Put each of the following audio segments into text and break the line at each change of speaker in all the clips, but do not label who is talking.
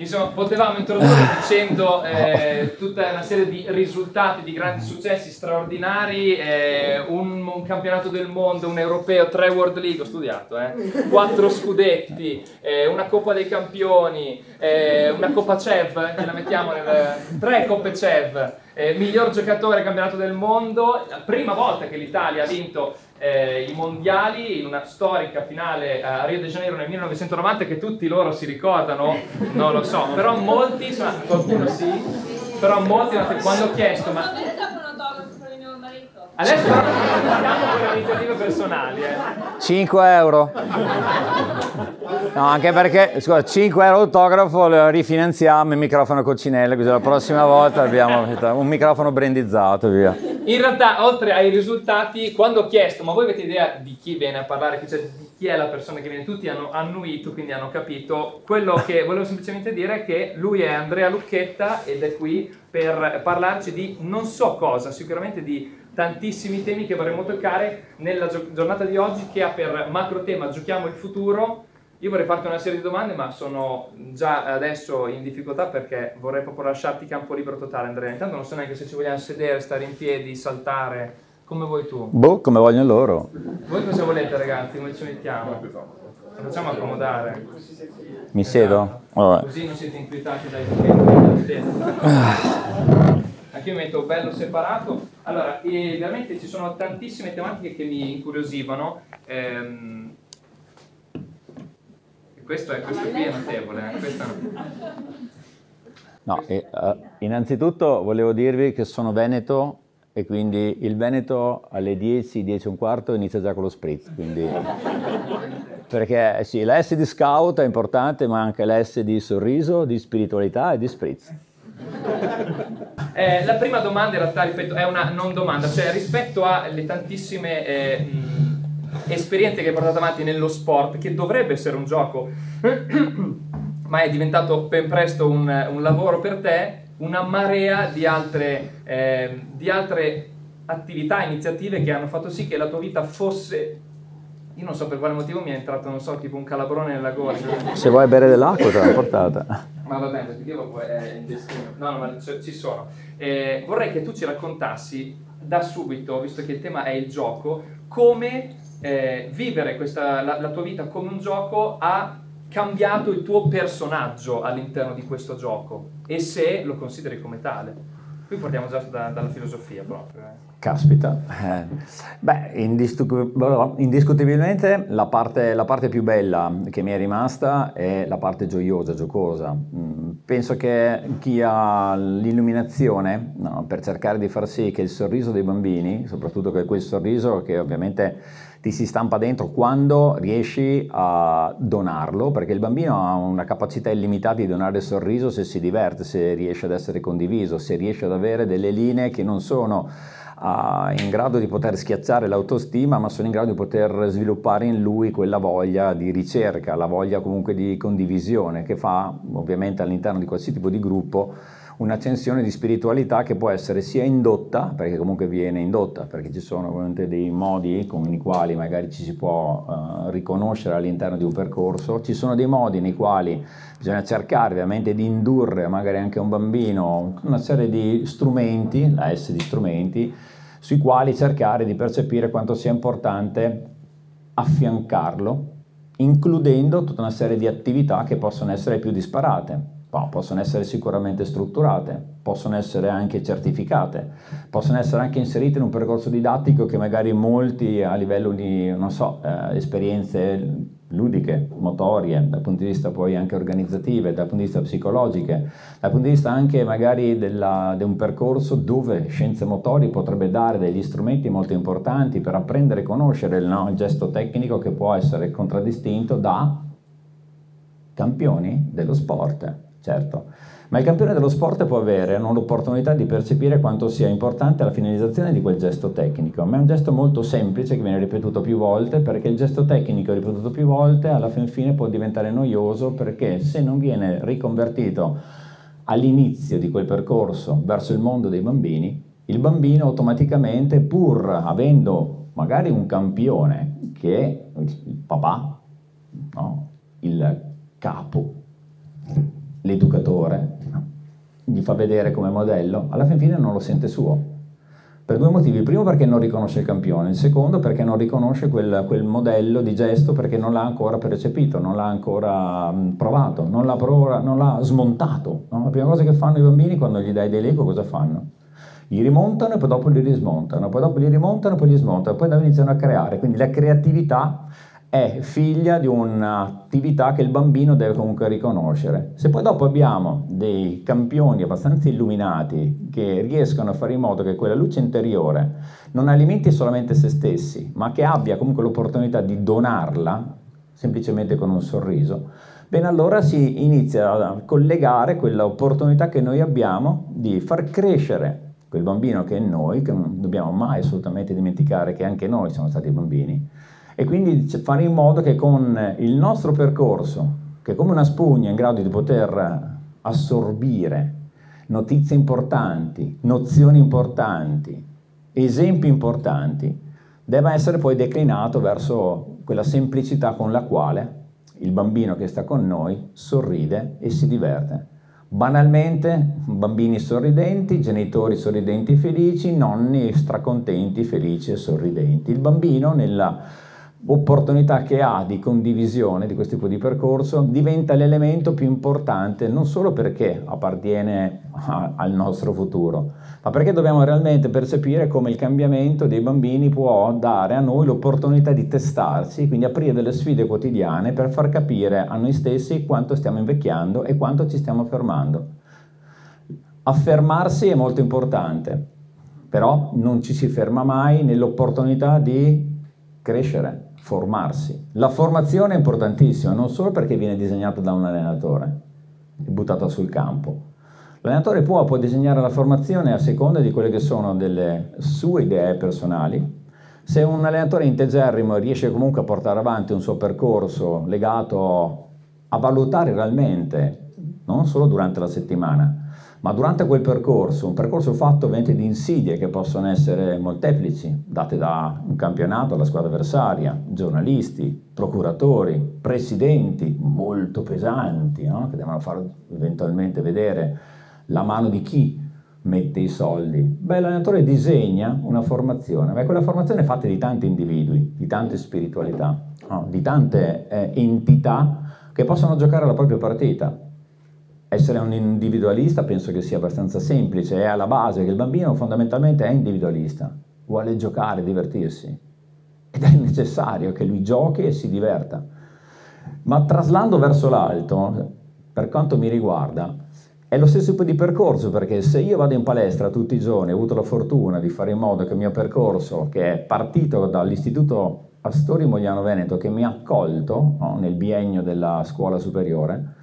Insomma, potevamo introdurre dicendo eh, tutta una serie di risultati, di grandi successi straordinari, eh, un, un, campionato del mondo, un europeo, tre World League, ho studiato, eh, quattro scudetti, eh, una Coppa dei Campioni, eh, una Coppa CEV, ce la mettiamo nel, tre Coppe CEV, eh, miglior giocatore campionato del mondo, la prima volta che l'Italia ha vinto eh, i mondiali in una storica finale a Rio de Janeiro nel 1990 che tutti loro si ricordano, non lo so, però molti, qualcuno sì, però molti quando ho chiesto ma... Adesso andiamo con le iniziative personali. Eh.
5 euro. No, anche perché, scusa, 5 euro autografo lo rifinanziamo il microfono coccinelle, così la prossima volta abbiamo un microfono brandizzato, via.
In realtà, oltre ai risultati, quando ho chiesto, ma voi avete idea di chi viene a parlare, cioè di chi è la persona che viene, tutti hanno annuito, quindi hanno capito. Quello che volevo semplicemente dire è che lui è Andrea Lucchetta ed è qui per parlarci di non so cosa, sicuramente di tantissimi temi che vorremmo toccare nella giornata di oggi che ha per macro tema Giochiamo il futuro io vorrei farti una serie di domande, ma sono già adesso in difficoltà perché vorrei proprio lasciarti campo libero totale, Andrea. Intanto non so neanche se ci vogliamo sedere, stare in piedi, saltare, come vuoi tu.
Boh, come vogliono loro.
Voi cosa volete, ragazzi? Come ci mettiamo? Lo facciamo accomodare.
Mi siedo?
Esatto. Così non siete inquietati dai documenti. Anche io mi metto bello separato. Allora, eh, veramente ci sono tantissime tematiche che mi incuriosivano. Ehm, questo, è, questo qui è notevole. Eh.
No, e, uh, innanzitutto volevo dirvi che sono Veneto e quindi il Veneto alle 10, 10 e un quarto inizia già con lo spritz. Quindi... Perché sì, la S di scout è importante, ma anche la S di sorriso, di spiritualità e di spritz.
Eh, la prima domanda in realtà, ripeto, è una non domanda, cioè rispetto alle tantissime... Eh, esperienze che hai portato avanti nello sport, che dovrebbe essere un gioco, ma è diventato ben presto un, un lavoro per te, una marea di altre, eh, di altre attività, iniziative che hanno fatto sì che la tua vita fosse io non so per quale motivo mi è entrato, non so, tipo un calabrone nella gola.
Se vuoi bere dell'acqua te l'ho portata.
Ma va bene, perché io è in destino. No, no, ma ci sono. Eh, vorrei che tu ci raccontassi da subito, visto che il tema è il gioco, come eh, vivere questa, la, la tua vita come un gioco ha cambiato il tuo personaggio all'interno di questo gioco e se lo consideri come tale. Qui partiamo già da, dalla filosofia proprio. Eh.
Caspita, eh, beh, indiscutibilmente la parte, la parte, più bella che mi è rimasta è la parte gioiosa, giocosa. Mm, penso che chi ha l'illuminazione no, per cercare di far sì che il sorriso dei bambini, soprattutto quel sorriso che ovviamente ti si stampa dentro quando riesci a donarlo, perché il bambino ha una capacità illimitata di donare il sorriso se si diverte, se riesce ad essere condiviso, se riesce ad avere delle linee che non sono uh, in grado di poter schiacciare l'autostima, ma sono in grado di poter sviluppare in lui quella voglia di ricerca, la voglia comunque di condivisione che fa ovviamente all'interno di qualsiasi tipo di gruppo un'accensione di spiritualità che può essere sia indotta, perché comunque viene indotta, perché ci sono ovviamente dei modi con i quali magari ci si può uh, riconoscere all'interno di un percorso, ci sono dei modi nei quali bisogna cercare ovviamente di indurre magari anche un bambino una serie di strumenti, la S di strumenti, sui quali cercare di percepire quanto sia importante affiancarlo, includendo tutta una serie di attività che possono essere più disparate No, possono essere sicuramente strutturate, possono essere anche certificate, possono essere anche inserite in un percorso didattico che magari molti a livello di, so, eh, esperienze ludiche, motorie, dal punto di vista poi anche organizzative, dal punto di vista psicologiche, dal punto di vista anche magari di un percorso dove scienze motori potrebbe dare degli strumenti molto importanti per apprendere e conoscere no, il gesto tecnico che può essere contraddistinto da campioni dello sport certo. Ma il campione dello sport può avere l'opportunità di percepire quanto sia importante la finalizzazione di quel gesto tecnico, ma è un gesto molto semplice che viene ripetuto più volte perché il gesto tecnico ripetuto più volte alla fin fine può diventare noioso perché se non viene riconvertito all'inizio di quel percorso verso il mondo dei bambini, il bambino automaticamente pur avendo magari un campione che è il papà, no? il capo, l'educatore, gli fa vedere come modello, alla fin fine non lo sente suo. Per due motivi. Il primo perché non riconosce il campione, il secondo perché non riconosce quel, quel modello di gesto perché non l'ha ancora percepito, non l'ha ancora provato, non l'ha, prova, non l'ha smontato. No? La prima cosa che fanno i bambini quando gli dai dei Lego cosa fanno? Li rimontano e poi dopo li rismontano, poi dopo li rimontano e poi li smontano, poi iniziano a creare. Quindi la creatività è figlia di un'attività che il bambino deve comunque riconoscere. Se poi dopo abbiamo dei campioni abbastanza illuminati che riescono a fare in modo che quella luce interiore non alimenti solamente se stessi, ma che abbia comunque l'opportunità di donarla, semplicemente con un sorriso, bene allora si inizia a collegare quell'opportunità che noi abbiamo di far crescere quel bambino che è noi, che non dobbiamo mai assolutamente dimenticare che anche noi siamo stati bambini, e quindi fare in modo che con il nostro percorso, che è come una spugna in grado di poter assorbire notizie importanti, nozioni importanti, esempi importanti, debba essere poi declinato verso quella semplicità con la quale il bambino che sta con noi sorride e si diverte. Banalmente, bambini sorridenti, genitori sorridenti e felici, nonni stracontenti, felici e sorridenti. Il bambino nella opportunità che ha di condivisione di questo tipo di percorso diventa l'elemento più importante non solo perché appartiene a, al nostro futuro, ma perché dobbiamo realmente percepire come il cambiamento dei bambini può dare a noi l'opportunità di testarsi, quindi aprire delle sfide quotidiane per far capire a noi stessi quanto stiamo invecchiando e quanto ci stiamo fermando. Affermarsi è molto importante, però non ci si ferma mai nell'opportunità di crescere, formarsi. La formazione è importantissima, non solo perché viene disegnata da un allenatore e buttata sul campo. L'allenatore può, può disegnare la formazione a seconda di quelle che sono delle sue idee personali. Se un allenatore integerrimo riesce comunque a portare avanti un suo percorso legato a valutare realmente, non solo durante la settimana, ma durante quel percorso, un percorso fatto ovviamente di insidie che possono essere molteplici, date da un campionato alla squadra avversaria, giornalisti, procuratori, presidenti molto pesanti, no? che devono far eventualmente vedere la mano di chi mette i soldi. Beh, l'allenatore disegna una formazione, beh, quella formazione è fatta di tanti individui, di tante spiritualità, no? di tante eh, entità che possono giocare la propria partita essere un individualista penso che sia abbastanza semplice, è alla base che il bambino fondamentalmente è individualista, vuole giocare, divertirsi. Ed è necessario che lui giochi e si diverta. Ma traslando verso l'alto, per quanto mi riguarda, è lo stesso tipo di percorso perché se io vado in palestra tutti i giorni, ho avuto la fortuna di fare in modo che il mio percorso, che è partito dall'istituto Astori Mogliano Veneto, che mi ha accolto no, nel biennio della scuola superiore,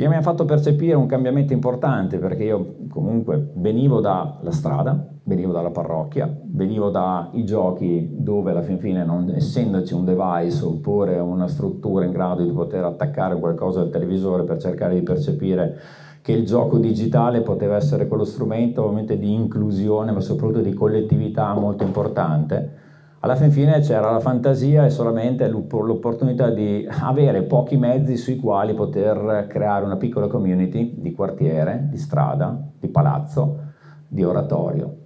che mi ha fatto percepire un cambiamento importante perché io comunque venivo dalla strada, venivo dalla parrocchia, venivo dai giochi dove alla fin fine, non essendoci un device oppure una struttura in grado di poter attaccare qualcosa al televisore per cercare di percepire che il gioco digitale poteva essere quello strumento ovviamente di inclusione ma soprattutto di collettività molto importante, alla fin fine c'era la fantasia e solamente l'opportunità di avere pochi mezzi sui quali poter creare una piccola community di quartiere, di strada, di palazzo, di oratorio.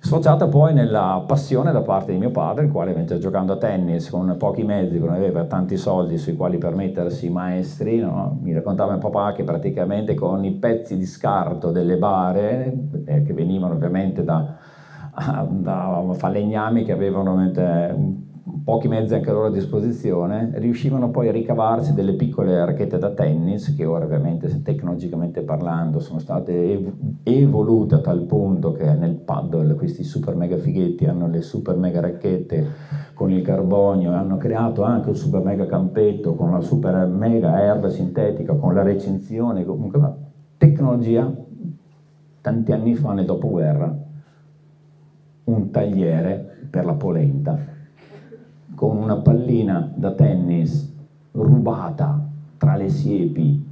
Sfociata poi nella passione da parte di mio padre, il quale mentre giocando a tennis con pochi mezzi, non aveva tanti soldi sui quali permettersi maestri, no? mi raccontava mio papà che praticamente con i pezzi di scarto delle bare, eh, che venivano ovviamente da, da falegnami che avevano pochi mezzi anche loro a disposizione, riuscivano poi a ricavarsi delle piccole racchette da tennis che ora ovviamente tecnologicamente parlando sono state evolute a tal punto che nel paddle questi super mega fighetti hanno le super mega racchette con il carbonio e hanno creato anche un super mega campetto con la super mega erba sintetica con la recinzione, comunque tecnologia tanti anni fa nel dopoguerra un tagliere per la polenta con una pallina da tennis rubata tra le siepi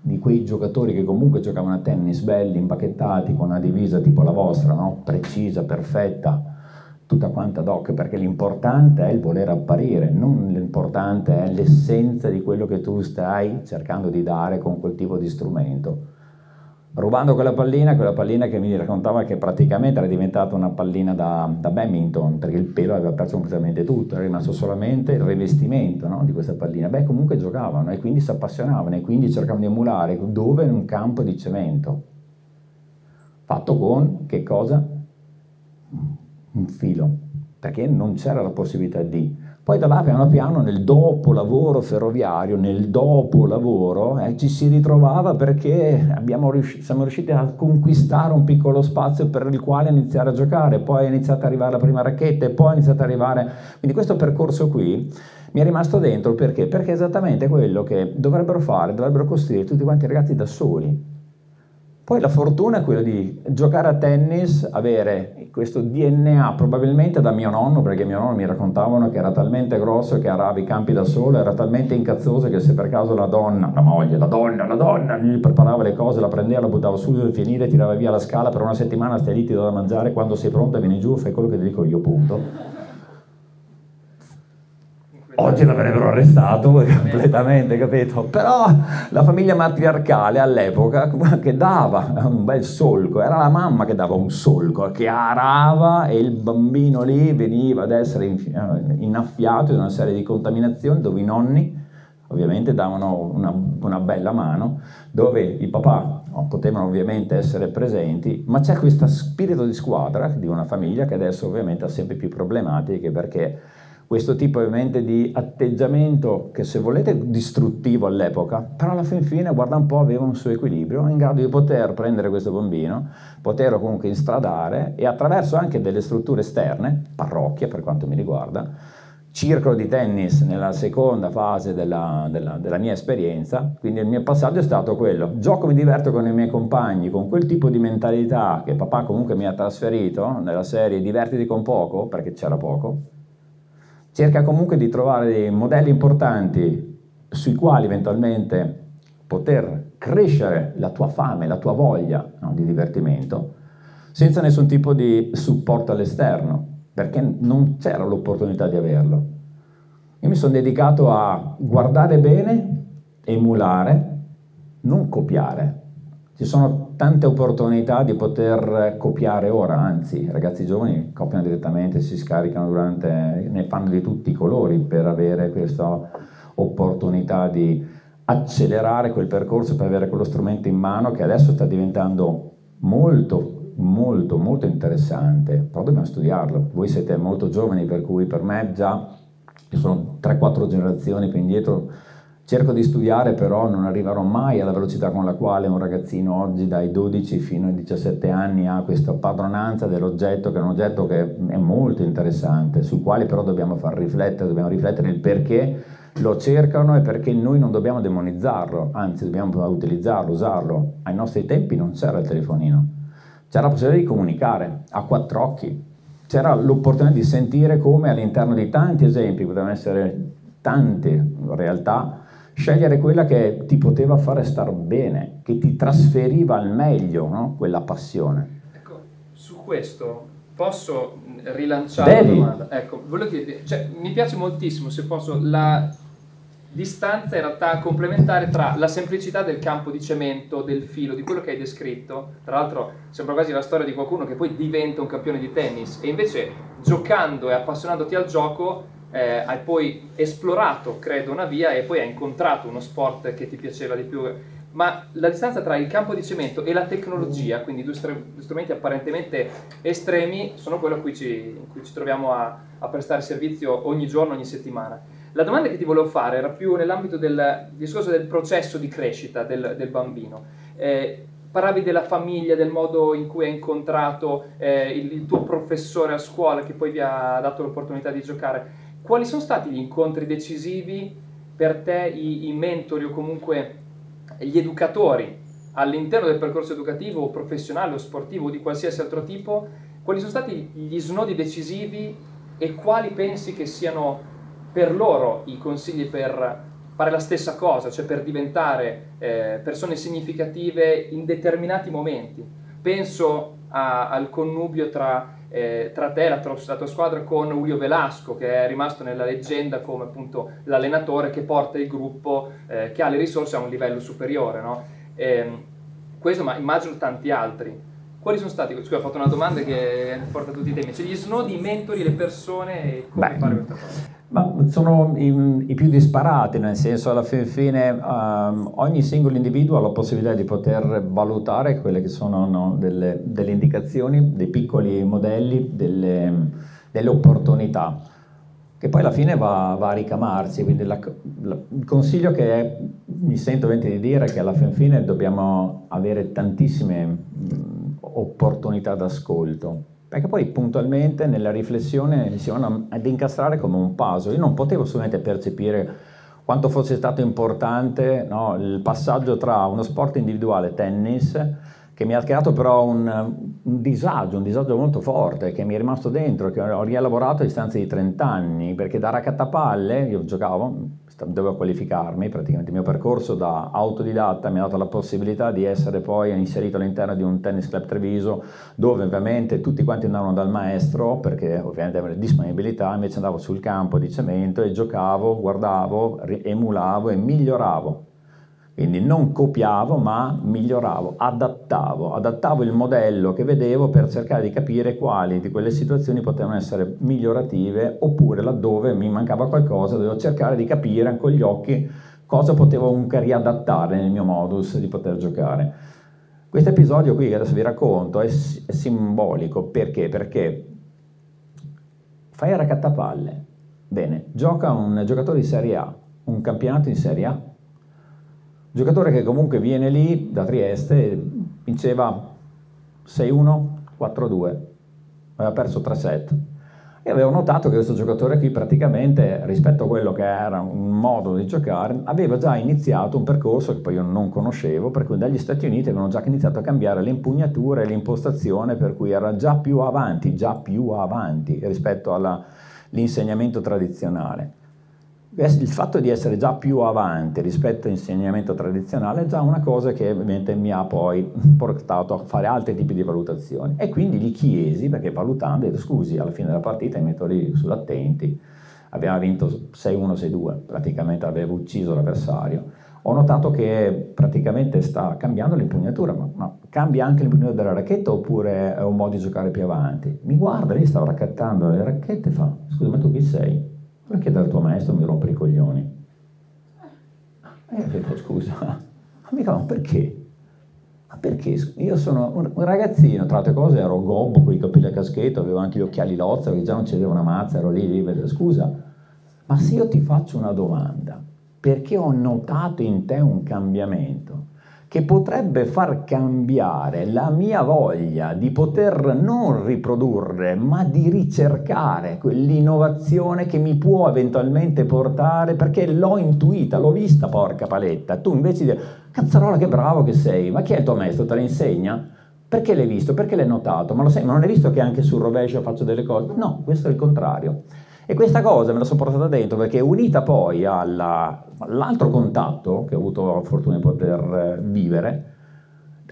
di quei giocatori che comunque giocavano a tennis belli, impacchettati, con una divisa tipo la vostra, no? precisa, perfetta, tutta quanta ad hoc, perché l'importante è il voler apparire, non l'importante è l'essenza di quello che tu stai cercando di dare con quel tipo di strumento. Rubando quella pallina, quella pallina che mi raccontava che praticamente era diventata una pallina da, da badminton, perché il pelo aveva perso completamente tutto, era rimasto solamente il rivestimento no, di questa pallina. Beh, comunque giocavano e quindi si appassionavano e quindi cercavano di emulare dove in un campo di cemento. Fatto con che cosa? Un filo, perché non c'era la possibilità di poi da là piano piano nel dopo lavoro ferroviario, nel dopo lavoro, eh, ci si ritrovava perché riusciti, siamo riusciti a conquistare un piccolo spazio per il quale iniziare a giocare, poi è iniziata ad arrivare la prima racchetta e poi è iniziata ad arrivare... Quindi questo percorso qui mi è rimasto dentro perché? Perché è esattamente quello che dovrebbero fare, dovrebbero costruire tutti quanti i ragazzi da soli poi la fortuna è quella di giocare a tennis, avere questo DNA probabilmente da mio nonno, perché mio nonno mi raccontavano che era talmente grosso che arava i campi da solo, era talmente incazzoso che se per caso la donna, la moglie, la donna, la donna, gli preparava le cose, la prendeva, la buttava su, deve finire, tirava via la scala, per una settimana stai lì, ti do da mangiare, quando sei pronta vieni giù, fai quello che ti dico io, punto. Oggi l'avrebbero arrestato completamente, capito? Però la famiglia matriarcale all'epoca che dava un bel solco, era la mamma che dava un solco, che arava e il bambino lì veniva ad essere eh, innaffiato in una serie di contaminazioni dove i nonni ovviamente davano una, una bella mano, dove i papà potevano ovviamente essere presenti, ma c'è questo spirito di squadra di una famiglia che adesso ovviamente ha sempre più problematiche perché questo tipo ovviamente di atteggiamento che se volete distruttivo all'epoca, però alla fin fine guarda un po' aveva un suo equilibrio, in grado di poter prendere questo bambino, poterlo comunque instradare e attraverso anche delle strutture esterne, parrocchie per quanto mi riguarda, circolo di tennis nella seconda fase della, della, della, mia esperienza, quindi il mio passaggio è stato quello, gioco, mi diverto con i miei compagni, con quel tipo di mentalità che papà comunque mi ha trasferito nella serie divertiti con poco, perché c'era poco, cerca comunque di trovare dei modelli importanti sui quali eventualmente poter crescere la tua fame, la tua voglia no, di divertimento, senza nessun tipo di supporto all'esterno, perché non c'era l'opportunità di averlo. Io mi sono dedicato a guardare bene, emulare, non copiare. Ci sono tante opportunità di poter copiare ora, anzi i ragazzi giovani copiano direttamente, si scaricano durante, ne fanno di tutti i colori per avere questa opportunità di accelerare quel percorso per avere quello strumento in mano che adesso sta diventando molto molto molto interessante. Però dobbiamo studiarlo. Voi siete molto giovani per cui per me già ci sono 3-4 generazioni più indietro Cerco di studiare, però non arriverò mai alla velocità con la quale un ragazzino oggi dai 12 fino ai 17 anni ha questa padronanza dell'oggetto, che è un oggetto che è molto interessante, sul quale però dobbiamo far riflettere, dobbiamo riflettere il perché lo cercano e perché noi non dobbiamo demonizzarlo, anzi dobbiamo utilizzarlo, usarlo. Ai nostri tempi non c'era il telefonino, c'era la possibilità di comunicare a quattro occhi, c'era l'opportunità di sentire come all'interno di tanti esempi, potevano essere tante realtà, scegliere quella che ti poteva fare star bene, che ti trasferiva al meglio no? quella passione.
Ecco, su questo posso rilanciare
Devi.
la domanda? Ecco, chiedere, cioè, mi piace moltissimo, se posso, la distanza in realtà complementare tra la semplicità del campo di cemento, del filo, di quello che hai descritto, tra l'altro sembra quasi la storia di qualcuno che poi diventa un campione di tennis e invece giocando e appassionandoti al gioco eh, hai poi esplorato, credo, una via e poi hai incontrato uno sport che ti piaceva di più. Ma la distanza tra il campo di cemento e la tecnologia, quindi due, strumenti apparentemente estremi, sono quello a cui ci, cui ci troviamo a, a, prestare servizio ogni giorno, ogni settimana. La domanda che ti volevo fare era più nell'ambito del discorso del processo di crescita del, del bambino. Eh, parlavi della famiglia, del modo in cui hai incontrato eh, il, il tuo professore a scuola che poi vi ha dato l'opportunità di giocare quali sono stati gli incontri decisivi per te, i, i mentori o comunque gli educatori all'interno del percorso educativo o professionale o sportivo o di qualsiasi altro tipo? Quali sono stati gli snodi decisivi e quali pensi che siano per loro i consigli per fare la stessa cosa, cioè per diventare eh, persone significative in determinati momenti? Penso a, al connubio tra eh, tra te e la, la, tua squadra con Julio Velasco che è rimasto nella leggenda come appunto l'allenatore che porta il gruppo eh, che ha le risorse a un livello superiore. No? E, ehm, questo ma immagino tanti altri. Quali sono stati, scusa ho fatto una domanda che porta tutti i temi, cioè gli snodi, i mentori, le persone, come Beh, fare questa cosa?
Ma sono i, i, più disparati, nel senso alla fine, fine um, ogni singolo individuo ha la possibilità di poter valutare quelle che sono no, delle, delle, indicazioni, dei piccoli modelli, delle, delle, opportunità, che poi alla fine va, va a ricamarsi. Quindi la, la, il consiglio che è, mi sento di dire è che alla fine, fine dobbiamo avere tantissime mh, opportunità d'ascolto perché poi puntualmente nella riflessione si vanno ad incastrare come un puzzle. Io non potevo assolutamente percepire quanto fosse stato importante no, il passaggio tra uno sport individuale, tennis, che mi ha creato però un, un, disagio, un disagio molto forte, che mi è rimasto dentro, che ho rielaborato a distanza di 30 anni, perché da raccattapalle, io giocavo, dovevo qualificarmi, praticamente il mio percorso da autodidatta mi ha dato la possibilità di essere poi inserito all'interno di un tennis club Treviso dove ovviamente tutti quanti andavano dal maestro perché ovviamente avevano disponibilità, invece andavo sul campo di cemento e giocavo, guardavo, emulavo e miglioravo quindi non copiavo ma miglioravo, adattavo, adattavo il modello che vedevo per cercare di capire quali di quelle situazioni potevano essere migliorative oppure laddove mi mancava qualcosa dovevo cercare di capire con gli occhi cosa potevo comunque riadattare nel mio modus di poter giocare. Questo episodio qui che adesso vi racconto è, è simbolico perché? Perché fai a raccattapalle, bene, gioca un giocatore di Serie A, un campionato in Serie A, Giocatore che comunque viene lì da Trieste, vinceva 6-1, 4-2, aveva perso 3 set. E avevo notato che questo giocatore qui praticamente, rispetto a quello che era un modo di giocare, aveva già iniziato un percorso che poi io non conoscevo, per cui dagli Stati Uniti avevano già iniziato a cambiare le impugnature e l'impostazione, per cui era già più avanti, già più avanti rispetto all'insegnamento tradizionale il fatto di essere già più avanti rispetto all'insegnamento tradizionale è già una cosa che ovviamente mi ha poi portato a fare altri tipi di valutazioni e quindi gli chiesi, perché valutando, detto, scusi, alla fine della partita i metodi sull'attenti, abbiamo vinto 6-1, 6-2, praticamente avevo ucciso l'avversario. Ho notato che praticamente sta cambiando l'impugnatura, ma, ma cambia anche l'impugnatura della racchetta oppure è un modo di giocare più avanti? Mi guarda, lì stava raccattando le racchette e fa, scusa ma tu chi sei? Perché dal tuo maestro mi rompe i coglioni? E io dico, scusa, amica, ma perché? Ma perché? Io sono un ragazzino, tra altre cose ero gobbo, con i capelli a caschetto, avevo anche gli occhiali lozza, che già non c'era una mazza, ero lì, lì, scusa, ma se io ti faccio una domanda, perché ho notato in te un cambiamento? Che potrebbe far cambiare la mia voglia di poter non riprodurre, ma di ricercare quell'innovazione che mi può eventualmente portare, perché l'ho intuita, l'ho vista, porca paletta. Tu invece di cazzarola che bravo che sei, ma chi è il tuo maestro? Te la insegna? Perché l'hai visto? Perché l'hai notato? Ma lo sai, ma non hai visto che anche sul rovescio faccio delle cose? No, questo è il contrario. E questa cosa me la sono portata dentro perché unita poi alla, all'altro contatto che ho avuto la fortuna di poter eh, vivere,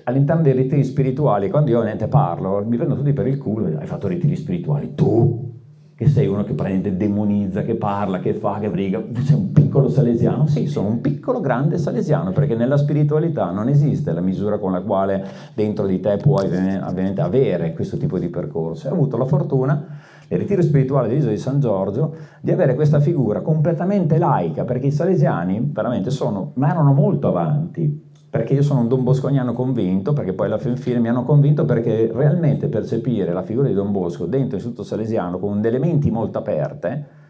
all'interno dei ritiri spirituali, quando io niente parlo, mi prendono tutti per il culo, hai fatto ritiri spirituali, tu che sei uno che prende, demonizza, che parla, che fa, che briga, sei un piccolo salesiano? Sì, sono un piccolo grande salesiano, perché nella spiritualità non esiste la misura con la quale dentro di te puoi ovviamente avere questo tipo di percorso. Ho avuto la fortuna il ritiro spirituale dell'isola di San Giorgio, di avere questa figura completamente laica, perché i salesiani veramente sono, ma erano molto avanti, perché io sono un Don Bosconiano convinto, perché poi alla fine mi hanno convinto perché realmente percepire la figura di Don Bosco dentro l'Istituto Salesiano con delle menti molto aperte,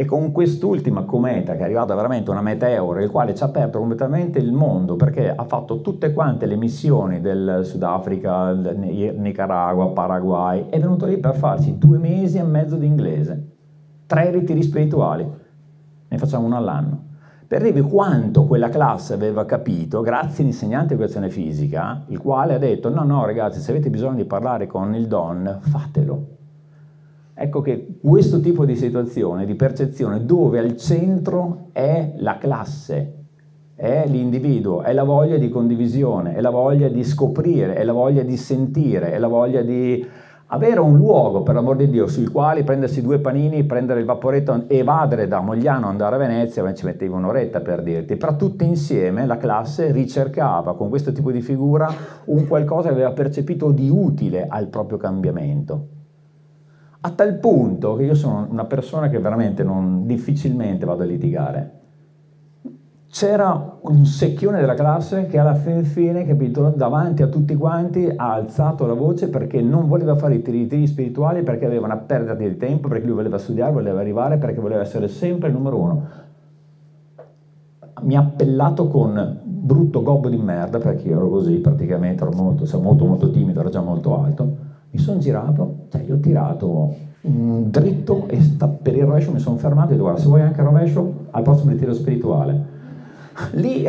e con quest'ultima cometa, che è arrivata veramente una meteora, il quale ci ha aperto completamente il mondo, perché ha fatto tutte quante le missioni del Sudafrica, Nicaragua, Paraguay, è venuto lì per farsi due mesi e mezzo di inglese, tre ritiri spirituali, ne facciamo uno all'anno. Per dirvi quanto quella classe aveva capito, grazie all'insegnante di educazione fisica, il quale ha detto, no, no ragazzi, se avete bisogno di parlare con il Don, fatelo Ecco che questo tipo di situazione, di percezione, dove al centro è la classe, è l'individuo, è la voglia di condivisione, è la voglia di scoprire, è la voglia di sentire, è la voglia di avere un luogo, per l'amor di Dio, sui quali prendersi due panini, prendere il vaporetto, evadere da Mogliano, andare a Venezia, ci mettevi un'oretta per dirti, però tutti insieme la classe ricercava con questo tipo di figura un qualcosa che aveva percepito di utile al proprio cambiamento. A tal punto che io sono una persona che veramente non, difficilmente vado a litigare c'era un secchione della classe che alla fine, fine, capito, davanti a tutti quanti ha alzato la voce perché non voleva fare i tiri, spirituali, perché aveva una perdita di tempo, perché lui voleva studiare, voleva arrivare, perché voleva essere sempre il numero uno. Mi ha appellato con brutto gobbo di merda, perché io ero così praticamente, ero molto, molto, molto timido, ero già molto alto. Mi sono girato, cioè io ho tirato dritto e sta, per il rovescio mi sono fermato e ho detto guarda se vuoi anche il rovescio al prossimo ritiro spirituale lì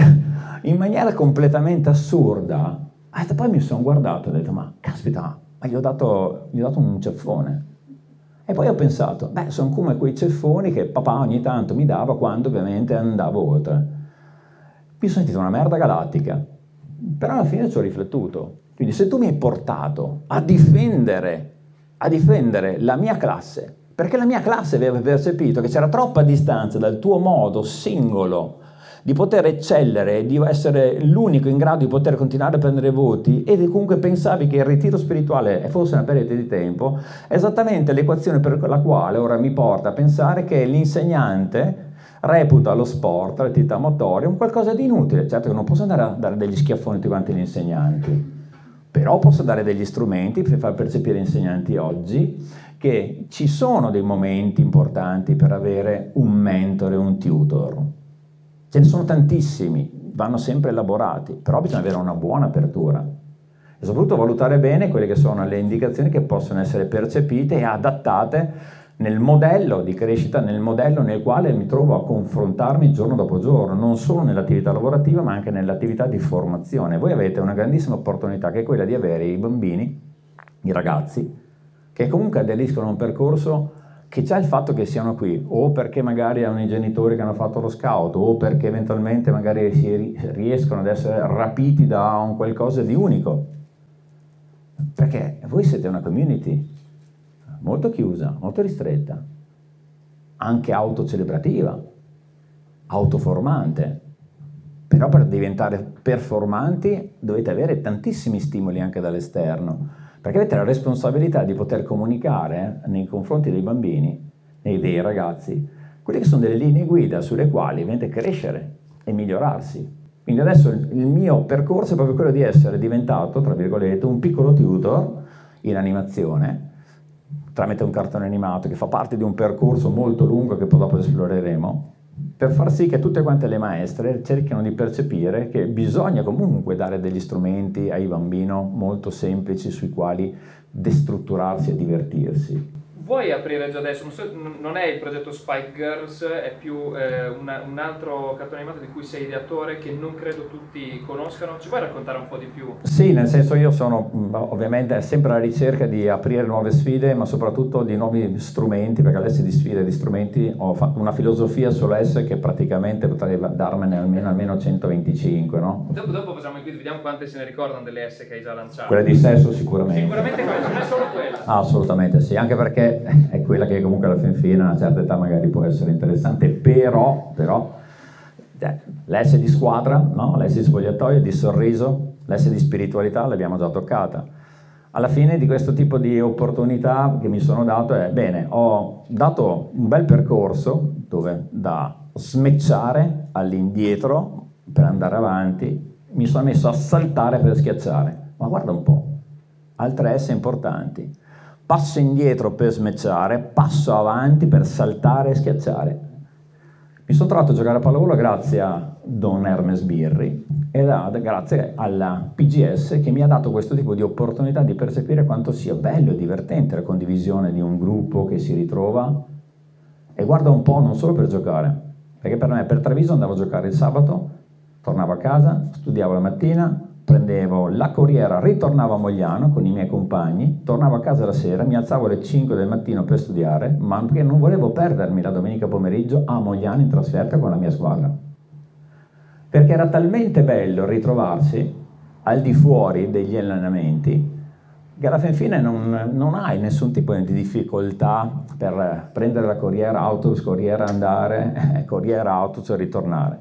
in maniera completamente assurda, poi mi sono guardato e ho detto, ma caspita, ma gli ho dato, gli ho dato un ceffone. E poi ho pensato, beh, sono come quei ceffoni che papà ogni tanto mi dava quando ovviamente andavo oltre. Mi sono sentito una merda galattica, però alla fine ci ho riflettuto. Quindi se tu mi hai portato a difendere, a difendere la mia classe, perché la mia classe aveva percepito che c'era troppa distanza dal tuo modo singolo di poter eccellere, di essere l'unico in grado di poter continuare a prendere voti e comunque pensavi che il ritiro spirituale fosse una perdita di tempo, è esattamente l'equazione per la quale ora mi porta a pensare che l'insegnante reputa lo sport, l'attività motoria, un qualcosa di inutile. Certo che non posso andare a dare degli schiaffoni tutti quanti agli insegnanti, però posso dare degli strumenti per far percepire agli insegnanti oggi che ci sono dei momenti importanti per avere un mentore, un tutor. Ce ne sono tantissimi, vanno sempre elaborati, però bisogna avere una buona apertura e soprattutto valutare bene quelle che sono le indicazioni che possono essere percepite e adattate nel modello di crescita, nel modello nel quale mi trovo a confrontarmi giorno dopo giorno, non solo nell'attività lavorativa ma anche nell'attività di formazione. Voi avete una grandissima opportunità che è quella di avere i bambini, i ragazzi, che comunque aderiscono a un percorso che già il fatto che siano qui, o perché magari hanno i genitori che hanno fatto lo scout, o perché eventualmente magari si riescono ad essere rapiti da un qualcosa di unico. Perché voi siete una community molto chiusa, molto ristretta, anche autocelebrativa, autoformante. Però per diventare performanti dovete avere tantissimi stimoli anche dall'esterno perché avete la responsabilità di poter comunicare nei confronti dei bambini e dei ragazzi quelle che sono delle linee guida sulle quali dovete crescere e migliorarsi. Quindi adesso il mio percorso è proprio quello di essere diventato, tra virgolette, un piccolo tutor in animazione tramite un cartone animato che fa parte di un percorso molto lungo che poi dopo esploreremo per far sì che tutte quante le maestre cerchino di percepire che bisogna comunque dare degli strumenti ai bambini molto semplici sui quali destrutturarsi e divertirsi
vuoi aprire già adesso? Non è il progetto Spike Girls, è più eh, una, un altro cartone animato di cui sei ideatore che non credo tutti conoscano. Ci vuoi raccontare un po' di più?
Sì, nel senso io sono mm, ovviamente sempre alla ricerca di aprire nuove sfide, ma soprattutto di nuovi strumenti, perché adesso di sfide e di strumenti ho una filosofia sull'S che praticamente potrei darmene almeno, almeno 125, no?
Dopo, dopo facciamo il quiz, vediamo quante se ne ricordano delle S che hai già lanciato.
Quelle di sesso sicuramente.
Sicuramente quelle, non è solo quella.
Assolutamente sì, anche perché è quella che comunque alla fin fine a una certa età magari può essere interessante, però, però eh, l'S di squadra, no? l'S di spogliatoio, di sorriso, l'S di spiritualità l'abbiamo già toccata. Alla fine di questo tipo di opportunità che mi sono dato è, bene, ho dato un bel percorso dove da smecciare all'indietro per andare avanti, mi sono messo a saltare per schiacciare. Ma guarda un po', altre S importanti passo indietro per smecciare, passo avanti per saltare e schiacciare. Mi sono trovato a giocare a pallavolo grazie a Don Hermes Birri e grazie alla PGS che mi ha dato questo tipo di opportunità di percepire quanto sia bello e divertente la condivisione di un gruppo che si ritrova e guarda un po' non solo per giocare, perché per me per Treviso andavo a giocare il sabato, tornavo a casa, studiavo la mattina, prendevo la corriera, ritornavo a Mogliano con i miei compagni, tornavo a casa la sera, mi alzavo alle 5 del mattino per studiare, ma perché non volevo perdermi la domenica pomeriggio a Mogliano in trasferta con la mia squadra. Perché era talmente bello ritrovarsi al di fuori degli allenamenti, che alla fin fine non, non, hai nessun tipo di difficoltà per prendere la corriera autobus, corriera andare, corriera autobus e ritornare.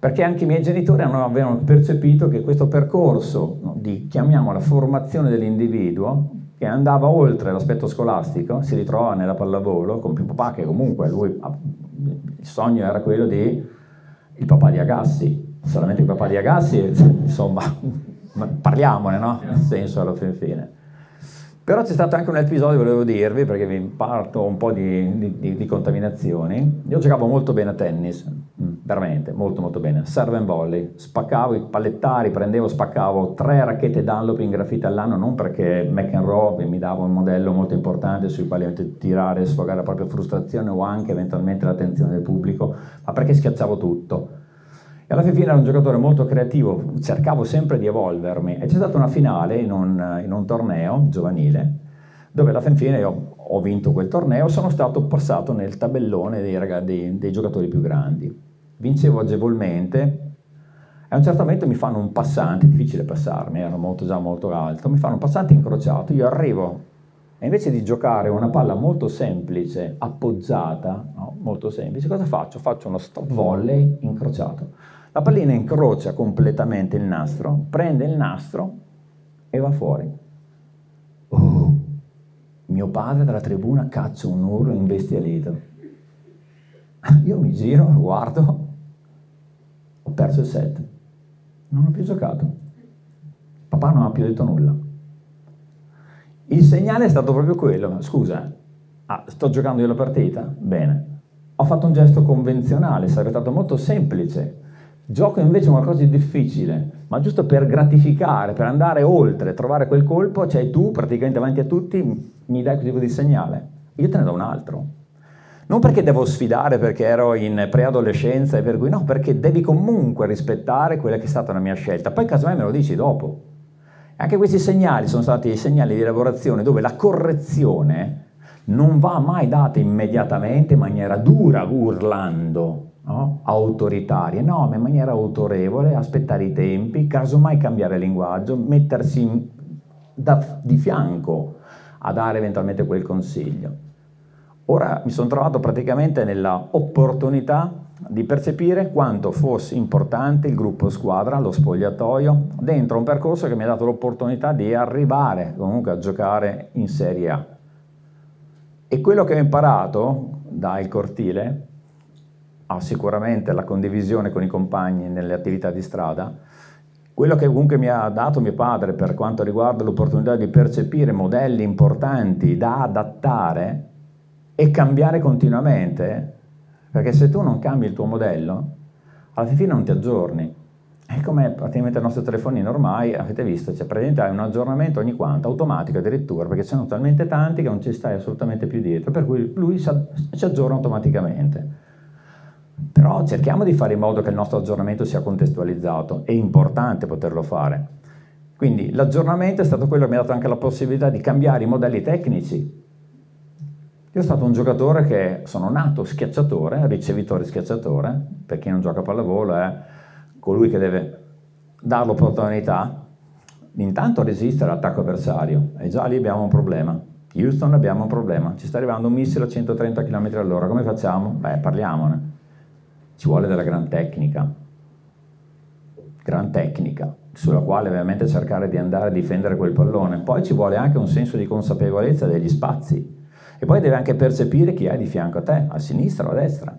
Perché anche i miei genitori avevano percepito che questo percorso no, di, chiamiamola, formazione dell'individuo, che andava oltre l'aspetto scolastico, si ritrovava nella pallavolo con mio papà che comunque lui, il sogno era quello di il papà di Agassi, solamente il papà di Agassi, insomma, parliamone, no? Nel senso alla fin fine. Però c'è stato anche un episodio, volevo dirvi, perché vi parto un po' di, di, di contaminazioni. Io giocavo molto bene a tennis, mm, veramente, molto molto bene. Serve and volley, spaccavo i pallettari, prendevo, spaccavo tre racchette Dunlop in graffite all'anno, non perché McEnroe mi dava un modello molto importante sui quali tirare e sfogare la propria frustrazione o anche eventualmente l'attenzione del pubblico, ma perché schiacciavo tutto e alla fine era un giocatore molto creativo, cercavo sempre di evolvermi e c'è stata una finale in un, in un torneo giovanile dove alla fin fine io ho vinto quel torneo, sono stato passato nel tabellone dei, dei, dei giocatori più grandi. Vincevo agevolmente e a un certo momento mi fanno un passante, difficile passarmi, ero molto, già molto alto, mi fanno un passante incrociato, io arrivo e invece di giocare una palla molto semplice, appoggiata, no? molto semplice, cosa faccio? Faccio uno stop volley incrociato. La pallina incrocia completamente il nastro, prende il nastro e va fuori. Oh, mio padre dalla tribuna caccia un urlo imbestialito. Io mi giro, guardo, ho perso il set. Non ho più giocato. Papà non ha più detto nulla. Il segnale è stato proprio quello. Scusa, ah, sto giocando io la partita? Bene. Ho fatto un gesto convenzionale, sarebbe stato molto semplice Gioco invece qualcosa di difficile, ma giusto per gratificare, per andare oltre, trovare quel colpo, cioè tu praticamente davanti a tutti mi dai quel tipo di segnale, io te ne do un altro. Non perché devo sfidare perché ero in preadolescenza e per cui no, perché devi comunque rispettare quella che è stata la mia scelta. Poi casomai me lo dici dopo. Anche questi segnali sono stati segnali di elaborazione dove la correzione non va mai data immediatamente in maniera dura, urlando, no? autoritarie, no, ma in maniera autorevole, aspettare i tempi, casomai cambiare linguaggio, mettersi da, di fianco a dare eventualmente quel consiglio. Ora mi sono trovato praticamente nella opportunità di percepire quanto fosse importante il gruppo squadra, lo spogliatoio, dentro un percorso che mi ha dato l'opportunità di arrivare comunque a giocare in Serie A. E quello che ho imparato dal cortile ha sicuramente la condivisione con i compagni nelle attività di strada. Quello che comunque mi ha dato mio padre per quanto riguarda l'opportunità di percepire modelli importanti da adattare e cambiare continuamente, perché se tu non cambi il tuo modello, alla fine non ti aggiorni. È come praticamente il nostro telefonino ormai, avete visto, praticamente un aggiornamento ogni quanto, automatico addirittura, perché sono talmente tanti che non ci stai assolutamente più dietro, per cui lui si aggiorna automaticamente. Però cerchiamo di fare in modo che il nostro aggiornamento sia contestualizzato, è importante poterlo fare. Quindi l'aggiornamento è stato quello che mi ha dato anche la possibilità di cambiare i modelli tecnici. Io sono stato un giocatore che sono nato schiacciatore, ricevitore schiacciatore, per chi non gioca a pallavolo è colui che deve dare l'opportunità intanto resistere all'attacco avversario e già lì abbiamo un problema. Houston abbiamo un problema, ci sta arrivando un missile a 130 km all'ora, come facciamo? Beh, parliamone ci vuole della gran tecnica, gran tecnica, sulla quale ovviamente cercare di andare a difendere quel pallone. Poi ci vuole anche un senso di consapevolezza degli spazi e poi deve anche percepire chi hai di fianco a te, a sinistra o a destra.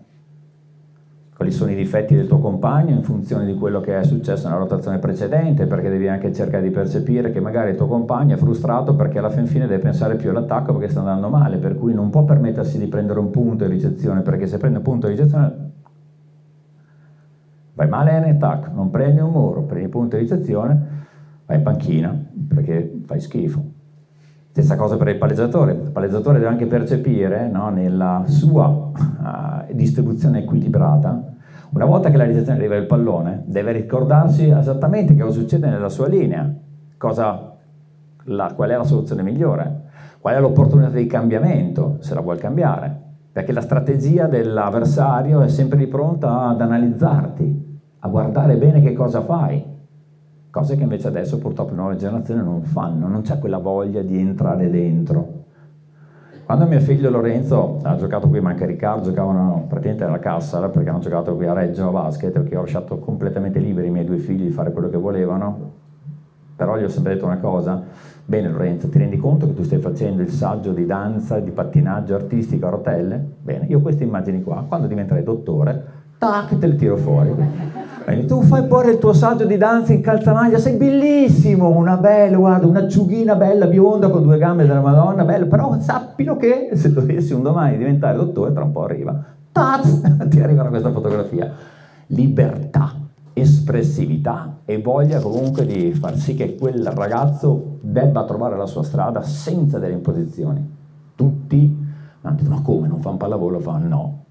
Quali sono i difetti del tuo compagno in funzione di quello che è successo nella rotazione precedente, perché devi anche cercare di percepire che magari il tuo compagno è frustrato perché alla fin fine deve pensare più all'attacco perché sta andando male, per cui non può permettersi di prendere un punto di ricezione, perché se prende un punto di ricezione Vai male in attack, non prendi un muro, prendi punto di ricezione, vai in panchina perché fai schifo. Stessa cosa per il palleggiatore, il palleggiatore deve anche percepire no, nella sua uh, distribuzione equilibrata, una volta che la ricezione arriva il pallone, deve ricordarsi esattamente cosa succede nella sua linea, cosa, la, qual è la soluzione migliore, qual è l'opportunità di cambiamento, se la vuol cambiare, perché la strategia dell'avversario è sempre di pronta ad analizzarti, a guardare bene che cosa fai. cose che invece adesso purtroppo le nuove generazioni non fanno, non c'è quella voglia di entrare dentro. Quando mio figlio Lorenzo ha giocato qui, ma anche Riccardo giocavano praticamente alla cassa, perché hanno giocato qui a Reggio a basket, perché ho lasciato completamente liberi i miei due figli di fare quello che volevano, però gli ho sempre detto una cosa, bene Lorenzo, ti rendi conto che tu stai facendo il saggio di danza, di pattinaggio artistico a rotelle? Bene, io queste immagini qua, quando diventerai dottore, tac, te le tiro fuori. Quindi tu fai pure il tuo saggio di danza in calzamaglia, sei bellissimo, una bella, guarda, un'acciughina bella, bionda con due gambe della Madonna, bello, però sappilo che se dovessi un domani diventare dottore, tra un po' arriva, taz, ti arriva questa fotografia. Libertà, espressività e voglia comunque di far sì che quel ragazzo debba trovare la sua strada senza delle imposizioni. Tutti hanno detto, ma come, non fa un pallavolo? Fa no,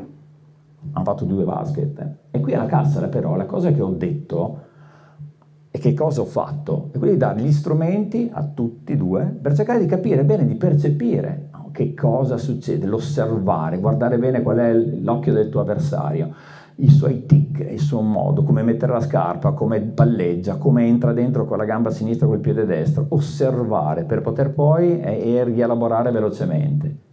hanno fatto due basket. E qui alla Cassara però la cosa che ho detto e che cosa ho fatto è quella di dare gli strumenti a tutti e due per cercare di capire bene, di percepire che cosa succede, l'osservare, guardare bene qual è l'occhio del tuo avversario, i suoi tic, il suo modo, come mettere la scarpa, come palleggia, come entra dentro con la gamba sinistra col piede destro, osservare per poter poi eh, rielaborare velocemente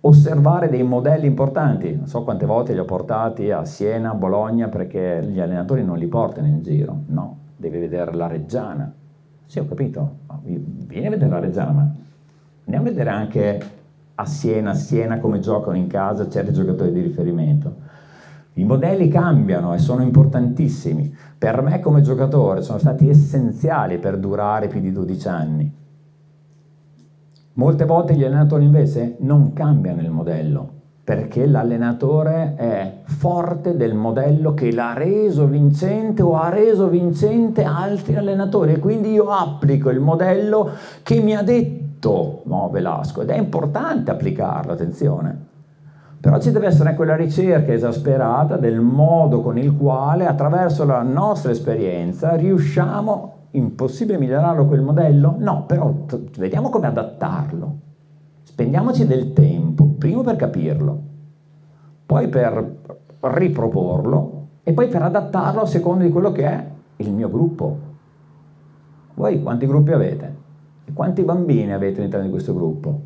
osservare dei modelli importanti. Non so quante volte li ho portati a Siena, a Bologna, perché gli allenatori non li portano in giro. No, devi vedere la Reggiana. Sì, ho capito, vieni a vedere la Reggiana, ma andiamo a vedere anche a Siena, a Siena come giocano in casa certi giocatori di riferimento. I modelli cambiano e sono importantissimi. Per me come giocatore sono stati essenziali per durare più di 12 anni Molte volte gli allenatori invece non cambiano il modello perché l'allenatore è forte del modello che l'ha reso vincente o ha reso vincente altri allenatori e quindi io applico il modello che mi ha detto no, Velasco ed è importante applicarlo, attenzione. Però ci deve essere quella ricerca esasperata del modo con il quale attraverso la nostra esperienza riusciamo impossibile migliorarlo quel modello? No, però t- vediamo come adattarlo. Spendiamoci del tempo, prima per capirlo, poi per riproporlo e poi per adattarlo a seconda di quello che è il mio gruppo. Voi quanti gruppi avete? E quanti bambini avete all'interno di questo gruppo?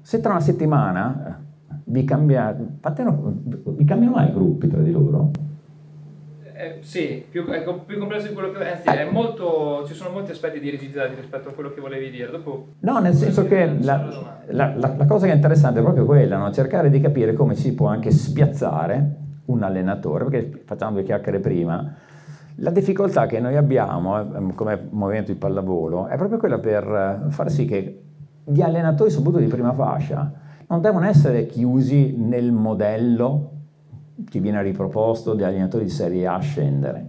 Se tra una settimana vi, cambia, fate, vi cambiano mai i gruppi tra di loro?
Eh, sì, più, è più complesso di quello che... Anzi, è molto, ci sono molti aspetti di rigidità rispetto a quello che volevi dire. Dopo,
no, nel senso che la, la, la, la, cosa che è interessante è proprio quella, no? cercare di capire come si può anche spiazzare un allenatore, perché facciamo due chiacchiere prima, la difficoltà che noi abbiamo eh, come movimento di pallavolo è proprio quella per far sì che gli allenatori, soprattutto di prima fascia, non devono essere chiusi nel modello che viene riproposto dagli allenatori di serie A scendere.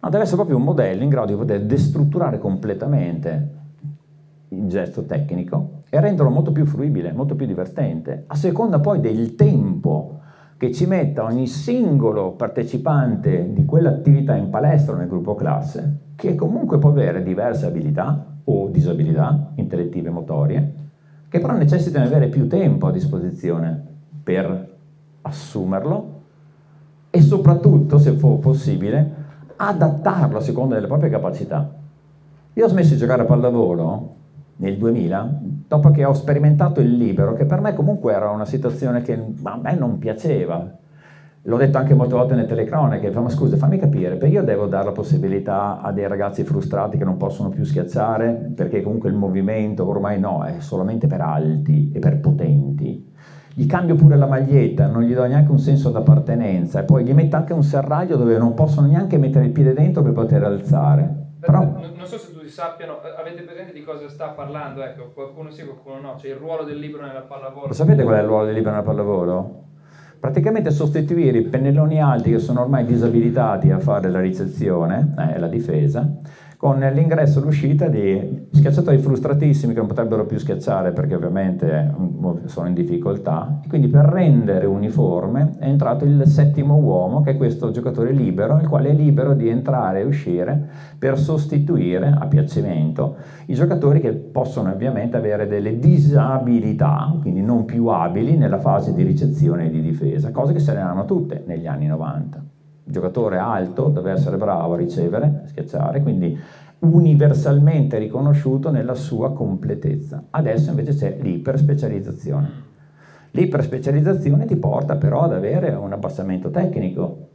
No, deve essere proprio un modello in grado di poter destrutturare completamente il gesto tecnico e renderlo molto più fruibile, molto più divertente, a seconda poi del tempo che ci metta ogni singolo partecipante di quell'attività in palestra o nel gruppo classe, che comunque può avere diverse abilità o disabilità intellettive e motorie, che però necessitano di avere più tempo a disposizione per assumerlo e soprattutto, se fu possibile, adattarlo a seconda delle proprie capacità. Io ho smesso di giocare a pallavolo nel 2000, dopo che ho sperimentato il libero, che per me comunque era una situazione che a me non piaceva. L'ho detto anche molte volte nelle telecronache, ma scusa, fammi capire, perché io devo dare la possibilità a dei ragazzi frustrati che non possono più schiacciare, perché comunque il movimento ormai no, è solamente per alti e per potenti gli cambio pure la maglietta, non gli do neanche un senso d'appartenenza e poi gli metto anche un serraglio dove non possono neanche mettere il piede dentro per poter alzare. Però...
Non so se tutti sappiano, eh, avete presente di cosa sta parlando? Ecco, qualcuno sì, qualcuno no. C'è il ruolo del libro nella pallavolo.
Lo sapete qual è il ruolo del libro nella pallavolo? Praticamente sostituire i pennelloni alti che sono ormai disabilitati a fare la ricezione, eh, la difesa, con l'ingresso e l'uscita di schiacciatori frustratissimi che non potrebbero più schiacciare perché ovviamente mm, sono in difficoltà. E quindi per rendere uniforme è entrato il settimo uomo che è questo giocatore libero il quale è libero di entrare e uscire per sostituire a piacimento i giocatori che possono ovviamente avere delle disabilità quindi non più abili nella fase di ricezione e di difesa cose che se ne hanno tutte negli anni 90 Il giocatore alto deve essere bravo a ricevere, a schiacciare, quindi universalmente riconosciuto nella sua completezza. Adesso invece c'è l'iperspecializzazione. L'iperspecializzazione ti porta però ad avere un abbassamento tecnico.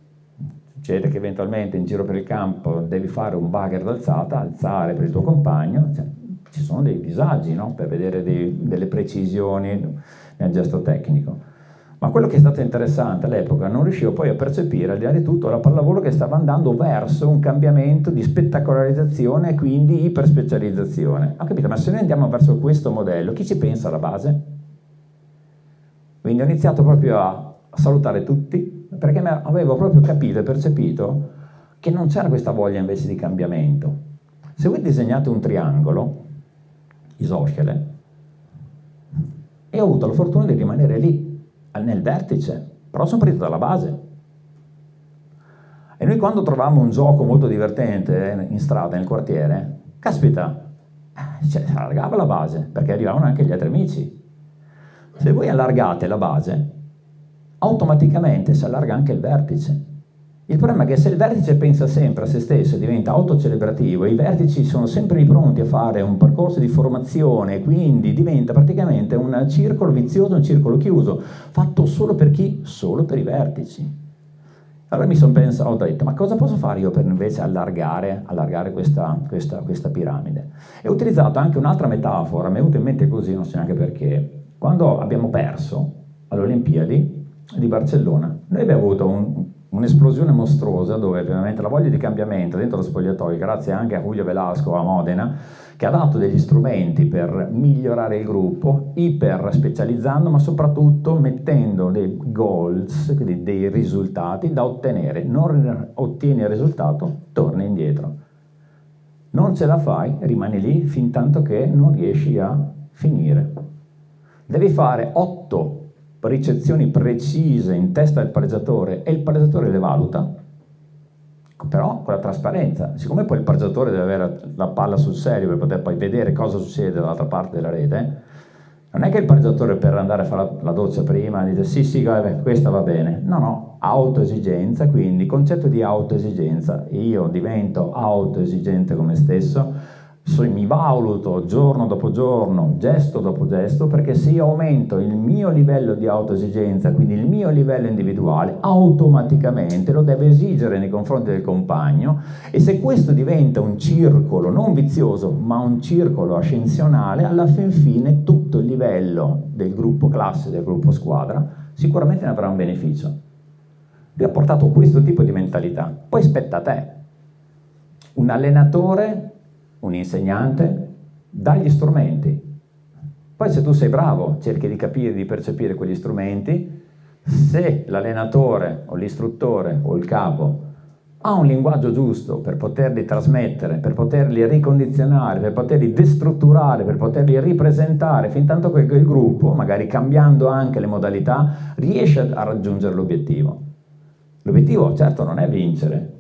Succede che eventualmente in giro per il campo devi fare un bugger d'alzata, alzare per il tuo compagno, cioè, ci sono dei disagi no? per vedere dei, delle precisioni nel gesto tecnico. Ma quello che è stato interessante all'epoca, non riuscivo poi a percepire, al di là di tutto, la pallavolo che stava andando verso un cambiamento di spettacolarizzazione e quindi iperspecializzazione. Ho capito, ma se noi andiamo verso questo modello, chi ci pensa alla base? Quindi ho iniziato proprio a salutare tutti, perché avevo proprio capito e percepito che non c'era questa voglia invece di cambiamento. Se voi disegnate un triangolo isoscele, e ho avuto la fortuna di rimanere lì nel vertice, però sono partito dalla base. E noi quando trovavamo un gioco molto divertente in strada, nel quartiere, caspita, eh, cioè, si allargava la base, perché arrivavano anche gli altri amici. Se voi allargate la base, automaticamente si allarga anche il vertice. Il problema è che se il vertice pensa sempre a se stesso e diventa autocelebrativo, i vertici sono sempre pronti a fare un percorso di formazione, quindi diventa praticamente un circolo vizioso, un circolo chiuso, fatto solo per chi? Solo per i vertici. Allora mi sono pensato, ho detto, ma cosa posso fare io per invece allargare, allargare questa, questa, questa, piramide? E ho utilizzato anche un'altra metafora, mi è venuta in mente così, non so neanche perché. Quando abbiamo perso alle Olimpiadi di Barcellona, noi abbiamo avuto un, un'esplosione mostruosa dove ovviamente la voglia di cambiamento dentro lo spogliatoio, grazie anche a Julio Velasco a Modena, che ha dato degli strumenti per migliorare il gruppo, iper specializzando, ma soprattutto mettendo dei goals, quindi dei risultati da ottenere. Non ottieni il risultato, torni indietro. Non ce la fai, rimani lì fin tanto che non riesci a finire. Devi fare 8 ricezioni precise in testa del pareggiatore e il pareggiatore le valuta, però con la trasparenza. Siccome poi il pareggiatore deve avere la palla sul serio per poter poi vedere cosa succede dall'altra parte della rete, non è che il pareggiatore per andare a fare la, doccia prima dice sì sì questa va bene, no no, autoesigenza, quindi concetto di autoesigenza, io divento autoesigente con me stesso, mi valuto giorno dopo giorno, gesto dopo gesto, perché se io aumento il mio livello di autoesigenza, quindi il mio livello individuale, automaticamente lo devo esigere nei confronti del compagno e se questo diventa un circolo non vizioso, ma un circolo ascensionale, alla fin fine tutto il livello del gruppo classe, del gruppo squadra, sicuramente ne avrà un beneficio. Lui ha portato questo tipo di mentalità. Poi spetta a te. Un allenatore un insegnante, dagli strumenti. Poi se tu sei bravo, cerchi di capire, di percepire quegli strumenti, se l'allenatore o l'istruttore o il capo ha un linguaggio giusto per poterli trasmettere, per poterli ricondizionare, per poterli destrutturare, per poterli ripresentare, fin tanto che il gruppo, magari cambiando anche le modalità, riesce a raggiungere l'obiettivo. L'obiettivo certo non è vincere,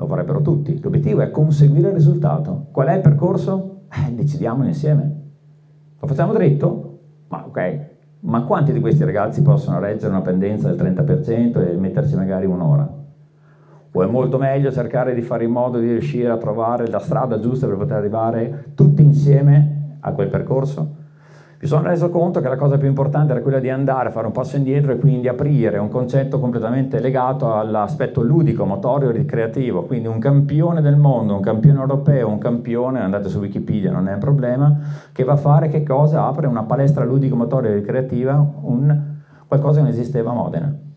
lo vorrebbero tutti. L'obiettivo è conseguire il risultato. Qual è il percorso? Eh, decidiamolo insieme. Lo facciamo dritto? Ma ok, ma quanti di questi ragazzi possono reggere una pendenza del 30% e metterci magari un'ora? O è molto meglio cercare di fare in modo di riuscire a trovare la strada giusta per poter arrivare tutti insieme a quel percorso? Mi sono reso conto che la cosa più importante era quella di andare a fare un passo indietro e quindi aprire un concetto completamente legato all'aspetto ludico, motorio e ricreativo, quindi un campione del mondo, un campione europeo, un campione, andate su Wikipedia, non è un problema, che va a fare che cosa? Apre una palestra ludico, motorio e ricreativa, un, qualcosa che non esisteva a Modena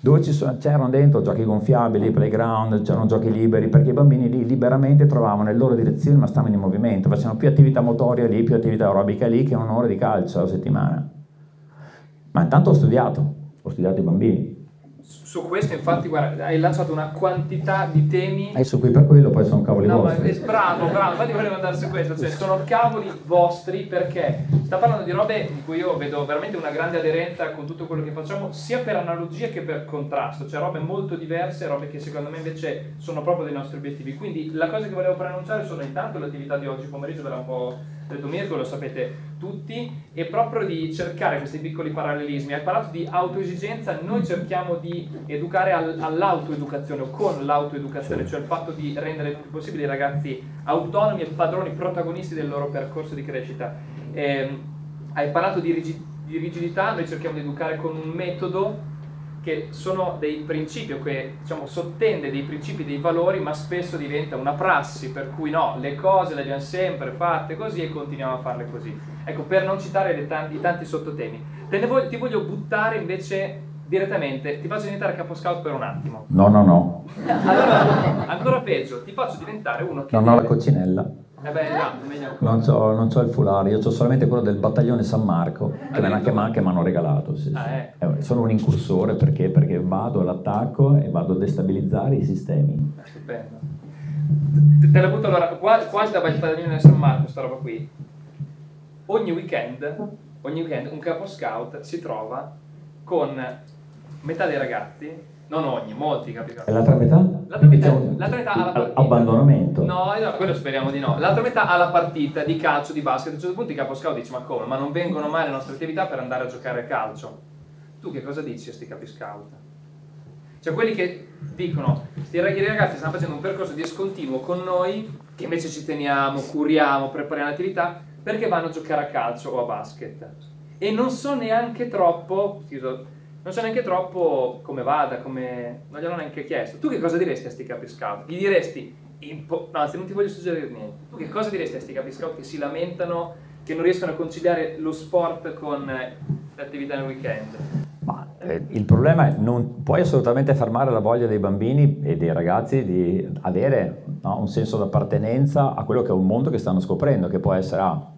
dove c'erano dentro giochi gonfiabili, playground, c'erano giochi liberi, perché i bambini lì liberamente trovavano le loro direzioni ma stavano in movimento, facevano più attività motoria lì, più attività aerobica lì che un'ora di calcio alla settimana. Ma intanto ho studiato, ho studiato i bambini
su questo infatti guarda, hai lanciato una quantità di temi.
E su cui per quello poi sono cavoli
no,
vostri.
ma, bravo bravo infatti volevo andare su questo cioè sono cavoli vostri perché sta parlando di robe di cui io vedo veramente una grande aderenza con tutto quello che facciamo sia per analogia che per contrasto cioè robe molto diverse robe che secondo me invece sono proprio dei nostri obiettivi. Quindi la cosa che volevo preannunciare sono intanto l'attività di oggi pomeriggio ve la un po' Domirgo, lo sapete tutti, e proprio di cercare questi piccoli parallelismi. Hai parlato di autoesigenza, noi cerchiamo di educare al, all'autoeducazione o con l'autoeducazione, cioè il fatto di rendere il più possibile i ragazzi autonomi e padroni, protagonisti del loro percorso di crescita. Eh, hai parlato di, rigid- di rigidità, noi cerchiamo di educare con un metodo che sono dei principi, che diciamo, sottende dei principi, dei valori, ma spesso diventa una prassi, per cui no, le cose le abbiamo sempre fatte così e continuiamo a farle così. Ecco, per non citare tanti, i tanti sottotemi, voglio, ti voglio buttare invece direttamente, ti faccio diventare capo scout per un attimo.
No, no, no.
Allora, ancora peggio, ti faccio diventare uno che...
Non ho la coccinella.
Eh beh, meglio ancora.
Non so, non so il foulard, io ho solamente quello del battaglione San Marco che me l'hanno chiamato che mi hanno regalato. Sì,
Ah,
sì.
eh.
Eh, Sono un incursore perché? Perché vado all'attacco e vado a destabilizzare i sistemi.
Eh, Stupendo. Te, te la butto allora, qua- quasi da battaglione San Marco, sta roba qui. Ogni weekend, ogni weekend un capo scout si trova con metà dei ragazzi, non ogni, molti capi scout.
E l'altra metà?
L'altra metà, l'altra metà alla partita.
abbandonamento.
No, no, quello speriamo di no. L'altra metà alla partita di calcio, di basket. A un certo punto il capo scout dice: Ma come? Ma non vengono mai le nostre attività per andare a giocare a calcio? Tu che cosa dici a sti capi scout? Cioè quelli che dicono, "Sti ragazzi stanno facendo un percorso discontinuo con noi, che invece ci teniamo, curiamo, prepariamo l'attività, perché vanno a giocare a calcio o a basket. E non so neanche troppo, scusa, non so neanche troppo come vada, come... non gliel'ho neanche chiesto. Tu che cosa diresti a sti capi scout? Gli diresti, impo- anzi non ti voglio suggerire niente, tu che cosa diresti a sti capi scout che si lamentano, che non riescono a conciliare lo sport con eh, le attività nel weekend?
Ma eh, il problema è non puoi assolutamente fermare la voglia dei bambini e dei ragazzi di avere no, un senso d'appartenenza a quello che è un mondo che stanno scoprendo, che può essere ah,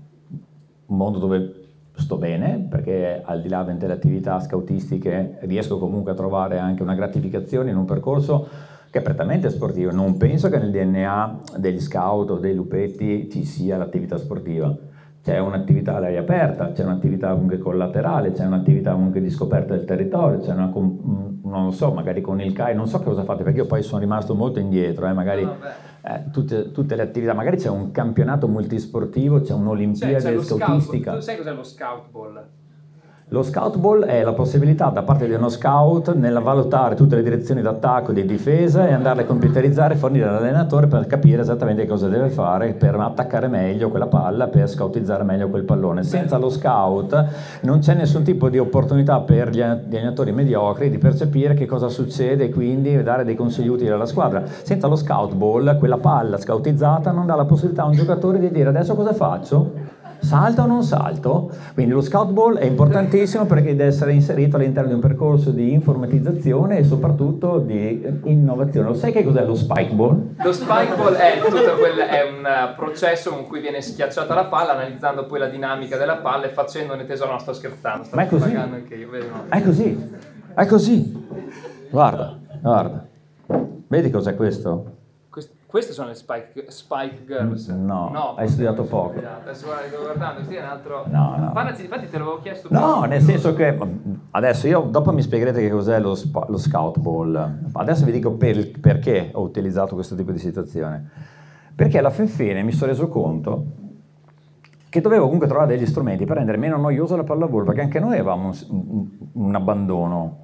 un mondo dove sto bene, perché al di là delle attività scoutistiche riesco comunque a trovare anche una gratificazione in un percorso che è prettamente sportivo. Non penso che nel DNA degli scout o dei lupetti ci sia l'attività sportiva c'è un'attività all'aria aperta, c'è un'attività comunque collaterale, c'è un'attività comunque di scoperta del territorio, c'è una, mm, non lo so, magari con il CAI, non so che cosa fate, perché io poi sono rimasto molto indietro, eh, magari
vabbè.
eh, tutte, tutte le attività, magari c'è un campionato multisportivo, c'è un'olimpiade
c'è lo scout,
scoutistica.
tu sai cos'è lo scout ball?
Lo scout ball è la possibilità da parte di uno scout nel valutare tutte le direzioni d'attacco e di difesa e andarle a computerizzare e fornire all'allenatore per capire esattamente cosa deve fare per attaccare meglio quella palla, per scoutizzare meglio quel pallone. Senza lo scout non c'è nessun tipo di opportunità per gli allenatori mediocri di percepire che cosa succede e quindi dare dei consigli utili alla squadra. Senza lo scout ball, quella palla scoutizzata non dà la possibilità a un giocatore di dire adesso cosa faccio? Salto o non salto? Quindi lo scout ball è importantissimo perché deve essere inserito all'interno di un percorso di informatizzazione e soprattutto di innovazione. Lo sai che cos'è lo spike ball?
Lo spike ball è, quel, è un processo con cui viene schiacciata la palla, analizzando poi la dinamica della palla e facendone tesoro. No, sto scherzando, sto
Ma è così?
pagando anche io.
È così, è così. Guarda, guarda. Vedi cos'è questo?
Quest- queste sono le Spike, Spike Girls.
No, hai studiato poco.
Adesso guarda, sto guardando, questo è un altro.
No, no.
Parlaci, infatti te l'avevo chiesto.
No,
prima.
nel senso che adesso io dopo mi spiegherete che cos'è lo, spa- lo scout ball. Adesso vi dico per- perché ho utilizzato questo tipo di situazione. Perché alla fin fine mi sono reso conto che dovevo comunque trovare degli strumenti per rendere meno noiosa la pallavolo, perché anche noi avevamo un, un- un abbandono.